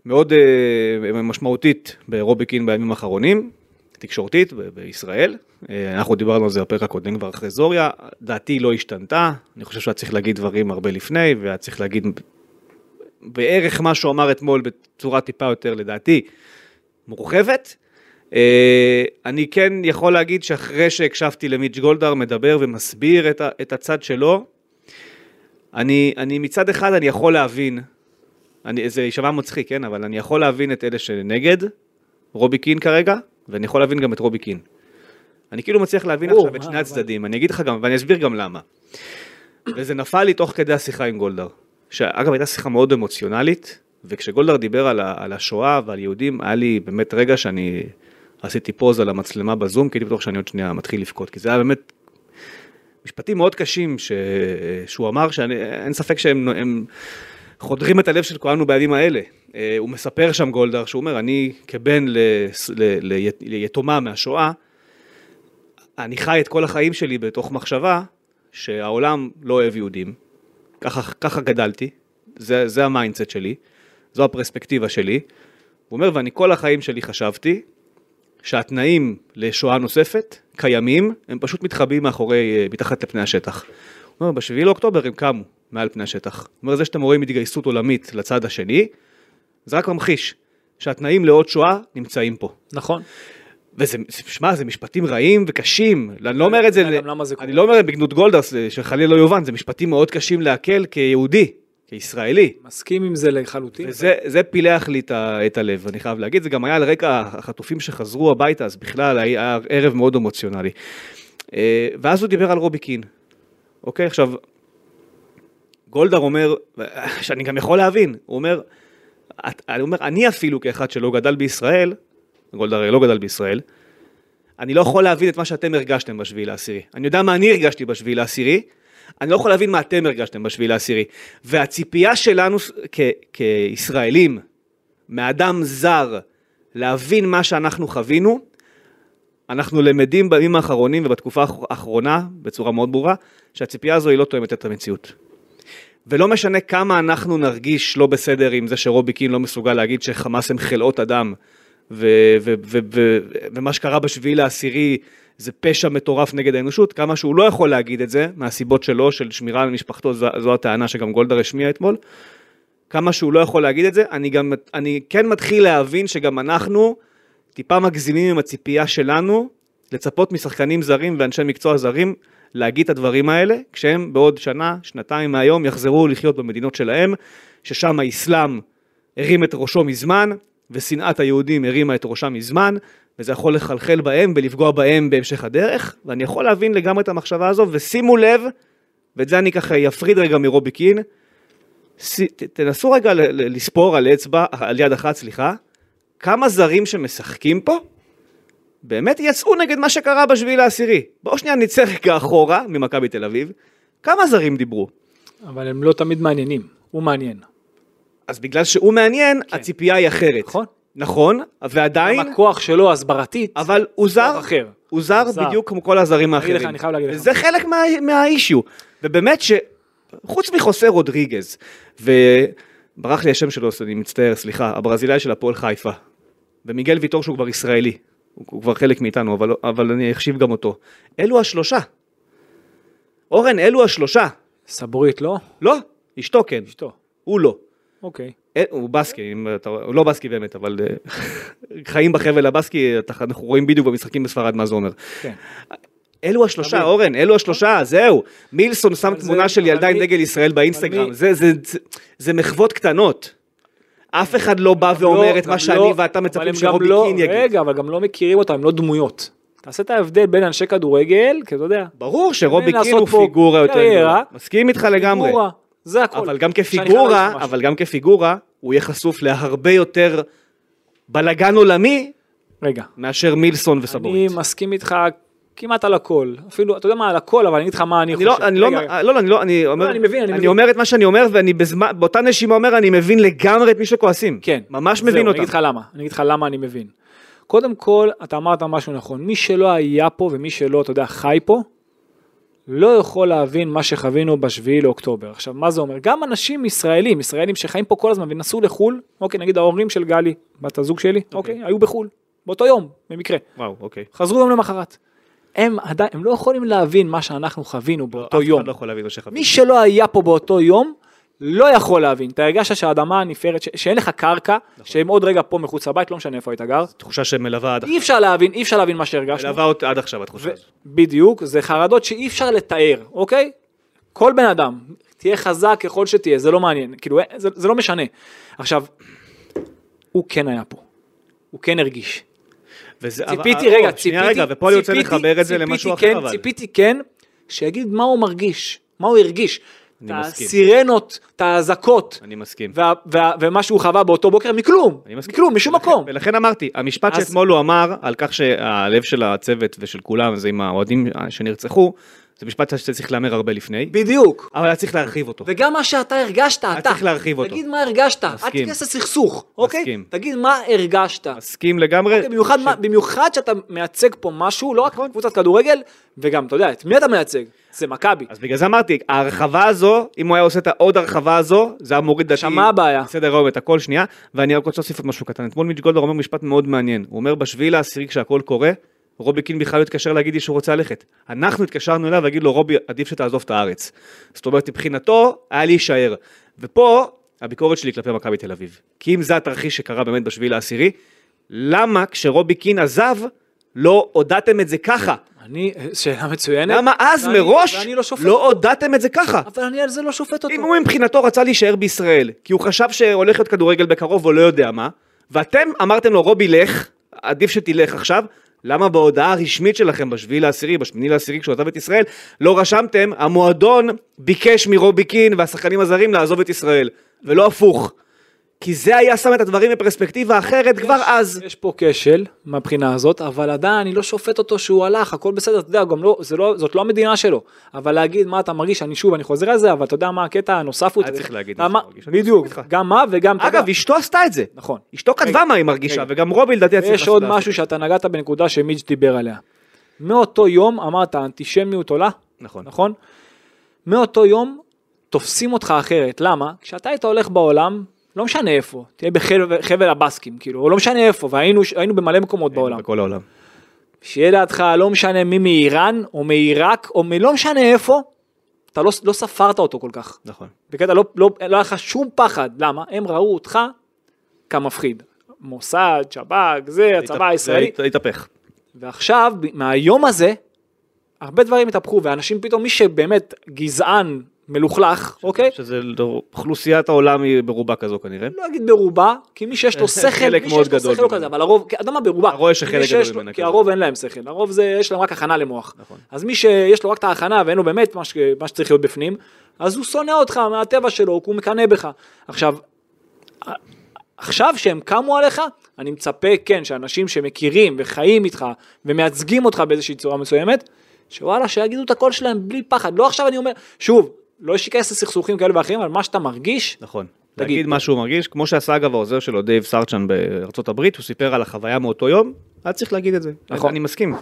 S2: מאוד אה, משמעותית ברוביקין בימים האחרונים, תקשורתית בישראל. אה, אנחנו דיברנו על זה בפרק הקודם כבר אחרי זוריה, דעתי לא השתנתה, אני חושב שהיה צריך להגיד דברים הרבה לפני, והיה צריך להגיד בערך מה שהוא אמר אתמול בצורה טיפה יותר לדעתי מורחבת. אה, אני כן יכול להגיד שאחרי שהקשבתי למיץ' גולדהר מדבר ומסביר את, את הצד שלו, אני, אני מצד אחד אני יכול להבין, אני, זה יישמע מצחיק, כן? אבל אני יכול להבין את אלה שנגד רובי קין כרגע, ואני יכול להבין גם את רובי קין. אני כאילו מצליח להבין
S3: ברור,
S2: עכשיו את שני
S3: אבל-
S2: הצדדים, אני אגיד לך גם, ואני אסביר גם למה. וזה נפל לי תוך כדי השיחה עם גולדהר. שאגב, הייתה שיחה מאוד אמוציונלית, וכשגולדהר דיבר על, ה, על השואה ועל יהודים, היה לי באמת רגע שאני עשיתי פוז על המצלמה בזום, כי הייתי בטוח שאני עוד שנייה מתחיל לבכות, כי זה היה באמת משפטים מאוד קשים ש... שהוא אמר, שאין ספק שהם הם חודרים את הלב של כולנו בימים האלה. אה, הוא מספר שם גולדהר, שהוא אומר, אני כבן ל... ל... ל... ליתומה מהשואה, אני חי את כל החיים שלי בתוך מחשבה שהעולם לא אוהב יהודים. ככה, ככה גדלתי, זה, זה ה mindset שלי, זו הפרספקטיבה שלי. הוא אומר, ואני כל החיים שלי חשבתי שהתנאים לשואה נוספת קיימים, הם פשוט מתחבאים מאחורי, אה, מתחת לפני השטח. הוא אומר, בשביעי לאוקטובר הם קמו מעל פני השטח. הוא אומר, זה שאתם רואים התגייסות עולמית לצד השני, זה רק ממחיש שהתנאים לעוד שואה נמצאים פה.
S3: נכון.
S2: וזה, שמע, זה משפטים רעים וקשים, אני לא אומר את זה, אני. לא אומר בגנות גולדרס, שחלילה לא יובן, זה משפטים מאוד קשים לעכל כיהודי, כישראלי.
S3: מסכים עם זה לחלוטין.
S2: וזה זה פילח לי את הלב, אני חייב להגיד, זה גם היה על רקע החטופים שחזרו הביתה, אז בכלל היה ערב מאוד אמוציונלי. אה, ואז הוא דיבר על רובי קין. אוקיי, עכשיו, גולדהר אומר, שאני גם יכול להבין, הוא אומר, את- אני אומר, אני אפילו כאחד שלא גדל בישראל, גולדהר לא גדל בישראל, אני לא יכול להבין את מה שאתם הרגשתם בשביעי לעשירי. אני יודע מה אני הרגשתי בשביעי לעשירי, אני לא יכול להבין מה אתם הרגשתם בשביעי לעשירי. והציפייה שלנו כ- כישראלים, מאדם זר, להבין מה שאנחנו חווינו, אנחנו למדים בימים האחרונים ובתקופה האח- האחרונה, בצורה מאוד ברורה, שהציפייה הזו היא לא תואמת את המציאות. ולא משנה כמה אנחנו נרגיש לא בסדר עם זה שרובי קין לא מסוגל להגיד שחמאס הם חלאות אדם, ו- ו- ו- ו- ומה שקרה בשביעי לעשירי זה פשע מטורף נגד האנושות, כמה שהוא לא יכול להגיד את זה, מהסיבות שלו, של שמירה על משפחתו, זו, זו הטענה שגם גולדהר השמיע אתמול, כמה שהוא לא יכול להגיד את זה, אני גם, אני כן מתחיל להבין שגם אנחנו טיפה מגזימים עם הציפייה שלנו לצפות משחקנים זרים ואנשי מקצוע זרים להגיד את הדברים האלה, כשהם בעוד שנה, שנתיים מהיום יחזרו לחיות במדינות שלהם, ששם האסלאם הרים את ראשו מזמן, ושנאת היהודים הרימה את ראשה מזמן, וזה יכול לחלחל בהם ולפגוע בהם בהמשך הדרך, ואני יכול להבין לגמרי את המחשבה הזו, ושימו לב, ואת זה אני ככה אפריד רגע מרובי קין, ס- ת- תנסו רגע לספור על אצבע, על יד אחת, סליחה, כמה זרים שמשחקים פה, באמת יצאו נגד מה שקרה בשביעי לעשירי. בואו שנייה נצא רגע אחורה ממכבי תל אביב, כמה זרים דיברו?
S3: אבל הם לא תמיד מעניינים. הוא מעניין.
S2: אז בגלל שהוא מעניין,
S3: כן.
S2: הציפייה היא אחרת.
S3: נכון.
S2: נכון, ועדיין,
S3: גם הכוח שלו הסברתית.
S2: אבל הוא זר,
S3: אחר.
S2: הוא זר
S3: זר.
S2: בדיוק כמו כל הזרים האחרים.
S3: לך, אני חייב להגיד לך
S2: וזה חלק מה- מהאישיו. ובאמת ש... חוץ מחוסה רודריגז, וברח לי השם שלו, אני מצטער, סליחה, הברזילאי של הפועל חיפה, ומיגל ויטור שהוא כבר ישראלי, הוא, הוא כבר חלק מאיתנו, אבל, אבל אני אחשיב גם אותו. אלו השלושה. אורן, אלו השלושה.
S3: סבורית, לא?
S2: לא, אשתו כן,
S3: אשתו.
S2: הוא לא.
S3: אוקיי.
S2: אה, הוא בסקי, אם אתה, הוא לא בסקי באמת, אבל אה, חיים בחבל הבסקי, אנחנו רואים בדיוק במשחקים בספרד מה זה אומר.
S3: כן.
S2: אלו השלושה,
S3: תבין.
S2: אורן, אלו השלושה, זהו. מילסון שם
S3: אבל זה-
S2: תמונה של ילדה עם דגל ישראל באינסטגרם, זה- זה- זה- זה מחוות קטנות. אף אחד לא בא ואומר
S3: לא-
S2: את מה
S3: גם
S2: שאני
S3: לא-
S2: ואתה מצפים שרובי
S3: לא-
S2: קין יגיד.
S3: רגע, אבל גם לא מכירים אותם, הם לא דמויות. תעשה את ההבדל בין אנשי כדורגל, כי אתה יודע,
S2: ברור שרובי קין הוא פיגורה יותר. גדולה. מסכים איתך לגמרי.
S3: זה הכל.
S2: אבל גם כפיגורה. אבל גם כפיגורה, הוא יהיה חשוף להרבה יותר בלאגן עולמי
S3: רגע,
S2: מאשר מילסון
S3: אני
S2: וסבורית.
S3: מסכים איתך כמעט על הכל. אפילו, אתה יודע מה, על הכל, אבל אני אגיד לך מה אני
S2: אני
S3: חושב.
S2: לא, אני לא,
S3: רגע.
S2: לא, לא, אני לא, אני אומר,
S3: אני מבין, אני
S2: אני
S3: מבין.
S2: אומר את מה שאני אומר, ואני בזמן, באותה נשימה אומר, אני מבין לגמרי את מי שכועסים.
S3: כן.
S2: ממש
S3: זהו,
S2: מבין
S3: אני
S2: אותם.
S3: אגיד לך למה, אני אגיד לך למה אני מבין. קודם כל, אתה אמרת משהו נכון, מי שלא היה פה ומי שלא, אתה יודע, חי פה, לא יכול להבין מה שחווינו בשביעי לאוקטובר. עכשיו, מה זה אומר? גם אנשים ישראלים, ישראלים שחיים פה כל הזמן ונסעו לחו"ל, אוקיי, נגיד ההורים של גלי, בת הזוג שלי, אוקיי, היו בחו"ל, באותו יום, במקרה.
S2: וואו, אוקיי.
S3: חזרו יום למחרת. הם עדיין, הם לא יכולים להבין מה שאנחנו חווינו באותו
S2: אף
S3: יום.
S2: אחד לא יכול להבין מה שחוויתי.
S3: מי שלא היה פה באותו יום, לא יכול להבין. אתה הרגשת שהאדמה הנפערת, ש- שאין לך קרקע,
S2: נכון.
S3: שהם עוד רגע פה מחוץ לבית, לא משנה איפה היית גר.
S2: תחושה שמלווה עד
S3: אי אפשר להבין, אי אפשר להבין מה שהרגשנו.
S2: מלווה אותי עד עכשיו התחושה הזאת.
S3: בדיוק, זה חרדות שאי אפשר לתאר, אוקיי? כל בן אדם, תהיה חזק ככל שתהיה, זה לא מעניין, כאילו, זה, זה לא משנה. עכשיו, הוא כן היה פה, הוא כן הרגיש.
S2: וזה-
S3: ציפיתי,
S2: אבל-
S3: רגע, ציפיתי,
S2: שנייה רגע, ופה אני רוצה לחבר את זה למשהו
S3: כן,
S2: אחר, אבל.
S3: ציפיתי כן, שיגיד מה הוא מרגיש, מה הוא הרגיש. את
S2: אני מסכים.
S3: הסירנות, את האזעקות,
S2: אני מסכים.
S3: וה- וה- ומה שהוא חווה באותו בוקר, מכלום,
S2: אני מסכים.
S3: מכלום, משום
S2: ולכן-
S3: מקום.
S2: ולכן אמרתי, המשפט
S3: אז-
S2: שאתמול הוא אמר על כך שהלב של הצוות ושל כולם זה עם האוהדים שנרצחו, זה משפט שצריך להמר הרבה לפני,
S3: בדיוק.
S2: אבל היה צריך להרחיב אותו.
S3: וגם מה שאתה הרגשת, אתה.
S2: צריך להרחיב אותו.
S3: תגיד מה הרגשת, אל
S2: מסכים.
S3: תיכנס לסכסוך, אוקיי?
S2: מסכים.
S3: תגיד מה הרגשת.
S2: מסכים לגמרי.
S3: אוקיי, במיוחד, מה- במיוחד שאתה מייצג פה משהו, לא רק קבוצת כדורגל, וגם, אתה יודע, את מי אתה מייצג? זה מכבי.
S2: אז בגלל זה אמרתי, ההרחבה הזו, אם הוא היה עושה את העוד הרחבה הזו, זה היה מוריד דעתי.
S3: עכשיו, מה הבעיה?
S2: בסדר היום את הכל שנייה, ואני רק רוצה להוסיף עוד משהו קטן. אתמול מיץ' גולדור אומר משפט מאוד מעניין. הוא אומר בשביעי לעשירי כשהכל קורה, רובי קין בכלל לא התקשר להגיד לי שהוא רוצה ללכת. אנחנו התקשרנו אליו להגיד לו רובי עדיף שתעזוב את הארץ. זאת אומרת מבחינתו היה להישאר. ופה הביקורת שלי כלפי מכבי תל אביב. כי אם זה התרחיש שקרה באמת בשביעי לעשירי, למה כשרובי קין עזב לא הודעתם את זה ככה?
S3: אני, שאלה מצוינת.
S2: למה אז
S3: ואני-
S2: מראש
S3: ואני לא.
S2: לא הודעתם את זה ככה?
S3: אבל אני על זה לא שופט אותו.
S2: אם הוא מבחינתו רצה להישאר בישראל, כי הוא חשב שהולך להיות כדורגל בקרוב או לא יודע מה, ואתם אמרתם לו רובי לך, עדיף שתלך עכשיו, למה בהודעה הרשמית שלכם בשביעי לעשירי, בשמיני לעשירי כשהוא עזב את ישראל, לא רשמתם, המועדון ביקש מרובי קין והשחקנים הזרים לעזוב את ישראל, ולא הפוך. כי זה היה שם את הדברים בפרספקטיבה אחרת כבר אז.
S3: יש פה כשל מהבחינה הזאת, אבל עדיין אני לא שופט אותו שהוא הלך, הכל בסדר, אתה יודע, גם לא, זה לא, זאת לא המדינה שלו. אבל להגיד מה אתה מרגיש, אני שוב, אני חוזר על זה, אבל אתה יודע מה הקטע הנוסף הוא...
S2: היה צריך להגיד מה שאתה מרגיש,
S3: בדיוק. גם מה וגם... אתה
S2: אגב, אשתו עשתה את זה.
S3: נכון.
S2: אשתו כתבה מה היא מרגישה,
S3: רגע.
S2: וגם רובי לדעתי
S3: ויש עוד
S2: לעשות.
S3: משהו שאתה נגעת בנקודה שמיץ' דיבר עליה. מאותו יום, אמרת, האנטישמיות עולה,
S2: נכון.
S3: נכון? מאותו יום תופסים אותך אחרת, למה? כשאתה היית הולך בעולם, לא משנה איפה, תהיה בחבל הבסקים, כאילו, או לא משנה איפה, והיינו היינו במלא מקומות בעולם.
S2: בכל העולם.
S3: שיהיה לידך לא משנה מי מאיראן, או מעיראק, או מלא משנה איפה, אתה לא, לא ספרת אותו כל כך.
S2: נכון.
S3: בקטע לא, לא, לא היה לך שום פחד, למה? הם ראו אותך כמפחיד. מוסד, שב"כ, זה, הצבא הישראלי.
S2: זה התהפך.
S3: ועכשיו, מהיום הזה, הרבה דברים התהפכו, ואנשים פתאום, מי שבאמת גזען, מלוכלך, אוקיי?
S2: שזה אוכלוסיית העולם היא ברובה כזו כנראה.
S3: לא אגיד ברובה, כי מי שיש לו שכל, מי שיש לו שכל. כזה, אבל הרוב, אתה יודע מה ברובה,
S2: שחלק
S3: מי שיש
S2: גדול ממנה
S3: כי. הרוב אין להם שכל, הרוב זה, יש להם רק הכנה למוח.
S2: נכון.
S3: אז מי שיש לו רק את ההכנה ואין לו באמת מה, שצריך להיות בפנים, אז הוא שונא אותך מהטבע שלו, הוא מקנא בך. עכשיו, עכשיו שהם קמו עליך, אני מצפה, כן, שאנשים שמכירים וחיים איתך ומייצגים אותך באיזושהי צורה מסוימת, שוואלה, שיגידו את הקול שלהם בלי פחד. לא עכשיו אני אומר, שוב, לא שייכנס לסכסוכים כאלה ואחרים, אבל מה שאתה מרגיש,
S2: נכון.
S3: תגיד.
S2: להגיד מה שהוא מרגיש, כמו שעשה אגב העוזר שלו דייב סרצ'ן בארצות הברית, הוא סיפר על החוויה מאותו יום, היה צריך להגיד את זה.
S3: נכון.
S2: אני מסכים.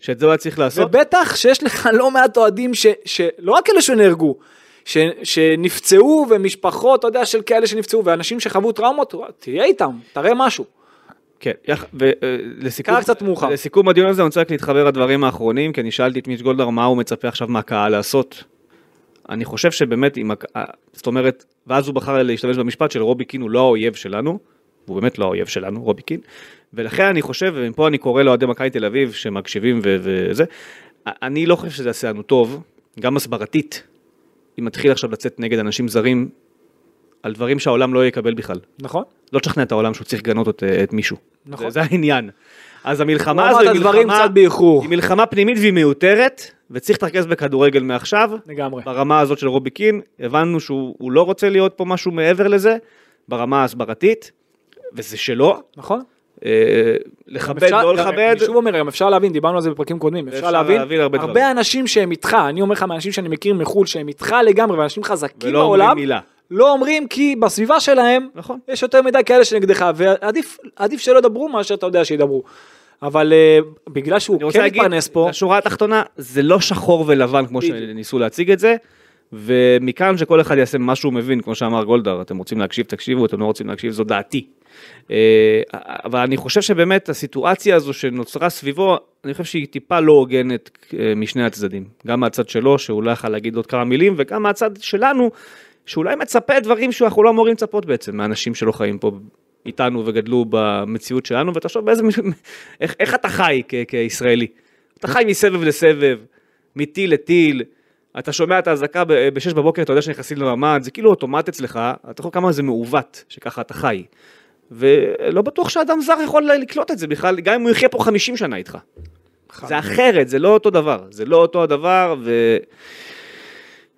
S2: שאת זה הוא היה צריך לעשות.
S3: ובטח שיש לך לא מעט אוהדים ש, שלא רק אלה שנהרגו, ש, שנפצעו ומשפחות, אתה יודע, של כאלה שנפצעו ואנשים שחוו טראומות, תהיה איתם, תראה משהו.
S2: כן, יח... ולסיכום,
S3: קרה קצת מאוחר.
S2: לסיכום הדיון הזה אני רוצה רק להתחבר לדברים האחרונים, כי אני שאלתי את מיץ' גולדהר מה הוא מצפה עכשיו מהקהל לעשות. אני חושב שבאמת, עם. זאת אומרת, ואז הוא בחר להשתמש במשפט של רובי קין הוא לא האויב שלנו, והוא באמת לא האויב שלנו, רובי קין, ולכן אני חושב, ומפה אני קורא לאוהדי מכבי תל אביב שמקשיבים ו... וזה, אני לא חושב שזה יעשה לנו טוב, גם הסברתית, אם נתחיל עכשיו לצאת נגד אנשים זרים, על דברים שהעולם לא יקבל בכלל.
S3: נכון.
S2: לא תשכנע את העולם שהוא צריך לגנות את, את מישהו.
S3: נכון.
S2: זה, זה העניין. אז המלחמה הזו היא מלחמה. היא מלחמה פנימית והיא מיותרת, וצריך להתרכז בכדורגל מעכשיו.
S3: לגמרי.
S2: ברמה הזאת של רובי קין, הבנו שהוא הוא לא רוצה להיות פה משהו מעבר לזה, ברמה ההסברתית, וזה שלו.
S3: נכון.
S2: אה, לכבד, לא לכבד.
S3: אני שוב אומר, גם אפשר להבין, דיברנו על זה בפרקים קודמים, אפשר להבין,
S2: הרבה.
S3: אנשים שהם איתך, אני אומר לך מאנשים שאני מכיר מחו"ל, שהם איתך לגמרי, ואנשים חזקים בעולם. לא אומרים כי בסביבה שלהם,
S2: נכון.
S3: יש יותר מדי כאלה שנגדך, ועדיף עדיף שלא ידברו מאשר אתה יודע שידברו. אבל אה, בגלל שהוא כן
S2: להגיד,
S3: מתפרנס פה,
S2: לשורה התחתונה, זה לא שחור ולבן כמו. שניסו להציג את זה, ומכאן שכל אחד יעשה מה שהוא מבין, כמו שאמר גולדהר, אתם רוצים להקשיב, תקשיבו, אתם לא רוצים להקשיב, זו דעתי. אה, אבל אני חושב שבאמת הסיטואציה הזו שנוצרה סביבו, אני חושב שהיא טיפה לא הוגנת אה, משני הצדדים. גם מהצד שלו, שהוא לא יכל להגיד עוד כמה מילים, וגם מהצד שלנו, שאולי מצפה דברים שאנחנו לא אמורים לצפות בעצם, מאנשים שלא חיים פה איתנו וגדלו במציאות שלנו, ותחשוב באיזה, איך, איך אתה חי כ- כישראלי. אתה חי מסבב לסבב, מטיל לטיל, אתה שומע את האזעקה ב- בשש בבוקר, אתה יודע שנכנסים לממ"ד, זה כאילו אוטומט אצלך, אתה יכול כמה זה מעוות, שככה אתה חי. ולא בטוח שאדם זר יכול לקלוט את זה בכלל, גם אם הוא יחיה פה 50 שנה איתך. זה אחרת, זה לא אותו דבר, זה לא אותו הדבר, ו...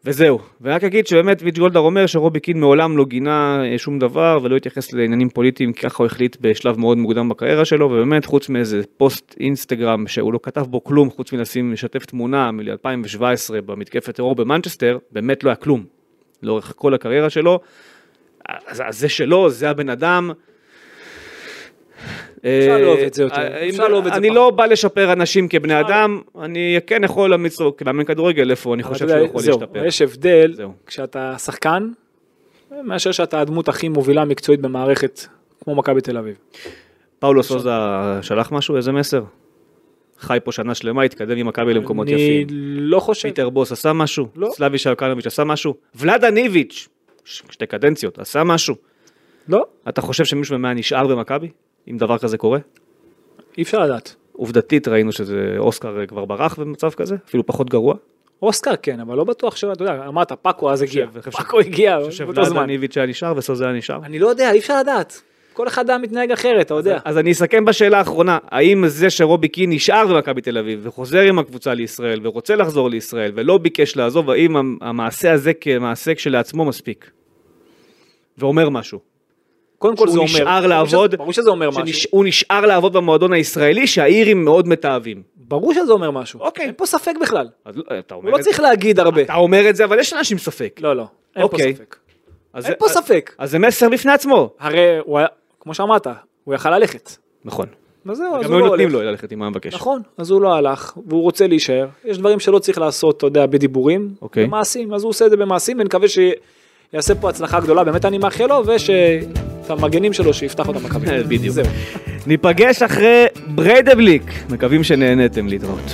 S2: וזהו. ורק אגיד שבאמת מיץ' גולדהר אומר שרובי קין מעולם לא גינה אה, שום דבר ולא התייחס לעניינים פוליטיים, ככה הוא החליט בשלב מאוד מוקדם בקריירה שלו, ובאמת חוץ מאיזה פוסט אינסטגרם שהוא לא כתב בו כלום, חוץ מלשים, לשתף תמונה מ-2017 במתקפת טרור במנצ'סטר, באמת לא היה כלום. לאורך כל הקריירה שלו. אז זה שלו, זה הבן אדם.
S3: אפשר לאהוב את זה יותר,
S2: אה,
S3: אפשר לאהוב את זה
S2: אני. לא בא לשפר אנשים כבני אדם, אני כן יכול להמליץ לו כמאמן כדורגל איפה אני חושב שהוא יכול להשתפר.
S3: יש הבדל. כשאתה שחקן, מאשר שאתה הדמות הכי מובילה מקצועית במערכת כמו מכבי תל אביב.
S2: פאולו סוזה שלח משהו, איזה מסר? חי פה שנה שלמה, התקדם עם מכבי למקומות
S3: אני
S2: יפים.
S3: לא חושב,
S2: פיטר בוס עשה משהו?
S3: לא.
S2: סלאבישה יוקנוביץ' עשה משהו? ולאדן איביץ', שתי קדנציות, עשה משהו?
S3: לא,
S2: אתה חושב שמישהו היה נשאר במכבי? אם דבר כזה קורה?
S3: אי אפשר לדעת.
S2: עובדתית ראינו שזה אוסקר אה, כבר ברח במצב כזה, אפילו פחות גרוע.
S3: אוסקר כן, אבל לא בטוח ש... אתה יודע, אמרת פאקו אז הגיע,
S2: חושב- חושב-
S3: פאקו הגיע
S2: אני חושב
S3: באותו זמן.
S2: איביץ' היה נשאר וסוזה היה נשאר.
S3: אני לא יודע, אי אפשר לדעת. כל אחד היה מתנהג אחרת, אתה יודע.
S2: אז אני אסכם בשאלה האחרונה, האם זה שרובי קין נשאר במכבי תל אביב וחוזר עם הקבוצה לישראל ורוצה לחזור לישראל ולא ביקש לעזוב, האם המ- המעשה הזה כמעשה כשלעצמו מספיק? ואומר משהו.
S3: קודם כל זה
S2: שהוא
S3: אומר,
S2: נשאר
S3: ברור
S2: לעבוד,
S3: ברור שזה אומר משהו.
S2: שהוא נשאר לעבוד במועדון הישראלי שהאירים מאוד מתעבים.
S3: ברור שזה אומר משהו.
S2: אוקיי.
S3: אין פה ספק בכלל.
S2: אז לא, אתה אומר
S3: הוא לא
S2: את-
S3: צריך להגיד הרבה.
S2: אתה אומר את זה, אבל יש אנשים ספק.
S3: לא, לא, אין פה
S2: אוקיי.
S3: ספק.
S2: אז
S3: אין פה ספק.
S2: אז זה מסר בפני עצמו.
S3: הרי הוא היה, כמו שאמרת, הוא יכל ללכת.
S2: נכון.
S3: אז זהו, אז
S2: גם
S3: הוא
S2: היו
S3: לא
S2: נותנים
S3: הולך.
S2: לו ללכת עם המבקש.
S3: נכון, אז הוא לא הלך, והוא רוצה להישאר. יש דברים שלא צריך לעשות, אתה יודע, בדיבורים,
S2: אוקיי.
S3: במעשים, אז הוא עושה את זה במעשים, ונקווה שיעשה פה הצלחה גדולה, באמת אני מאחל לו, ושאת המגנים שלו, שיפתח אותם מכבי.
S2: בדיוק. ניפגש אחרי בריידבליק. מקווים שנהנתם להתראות.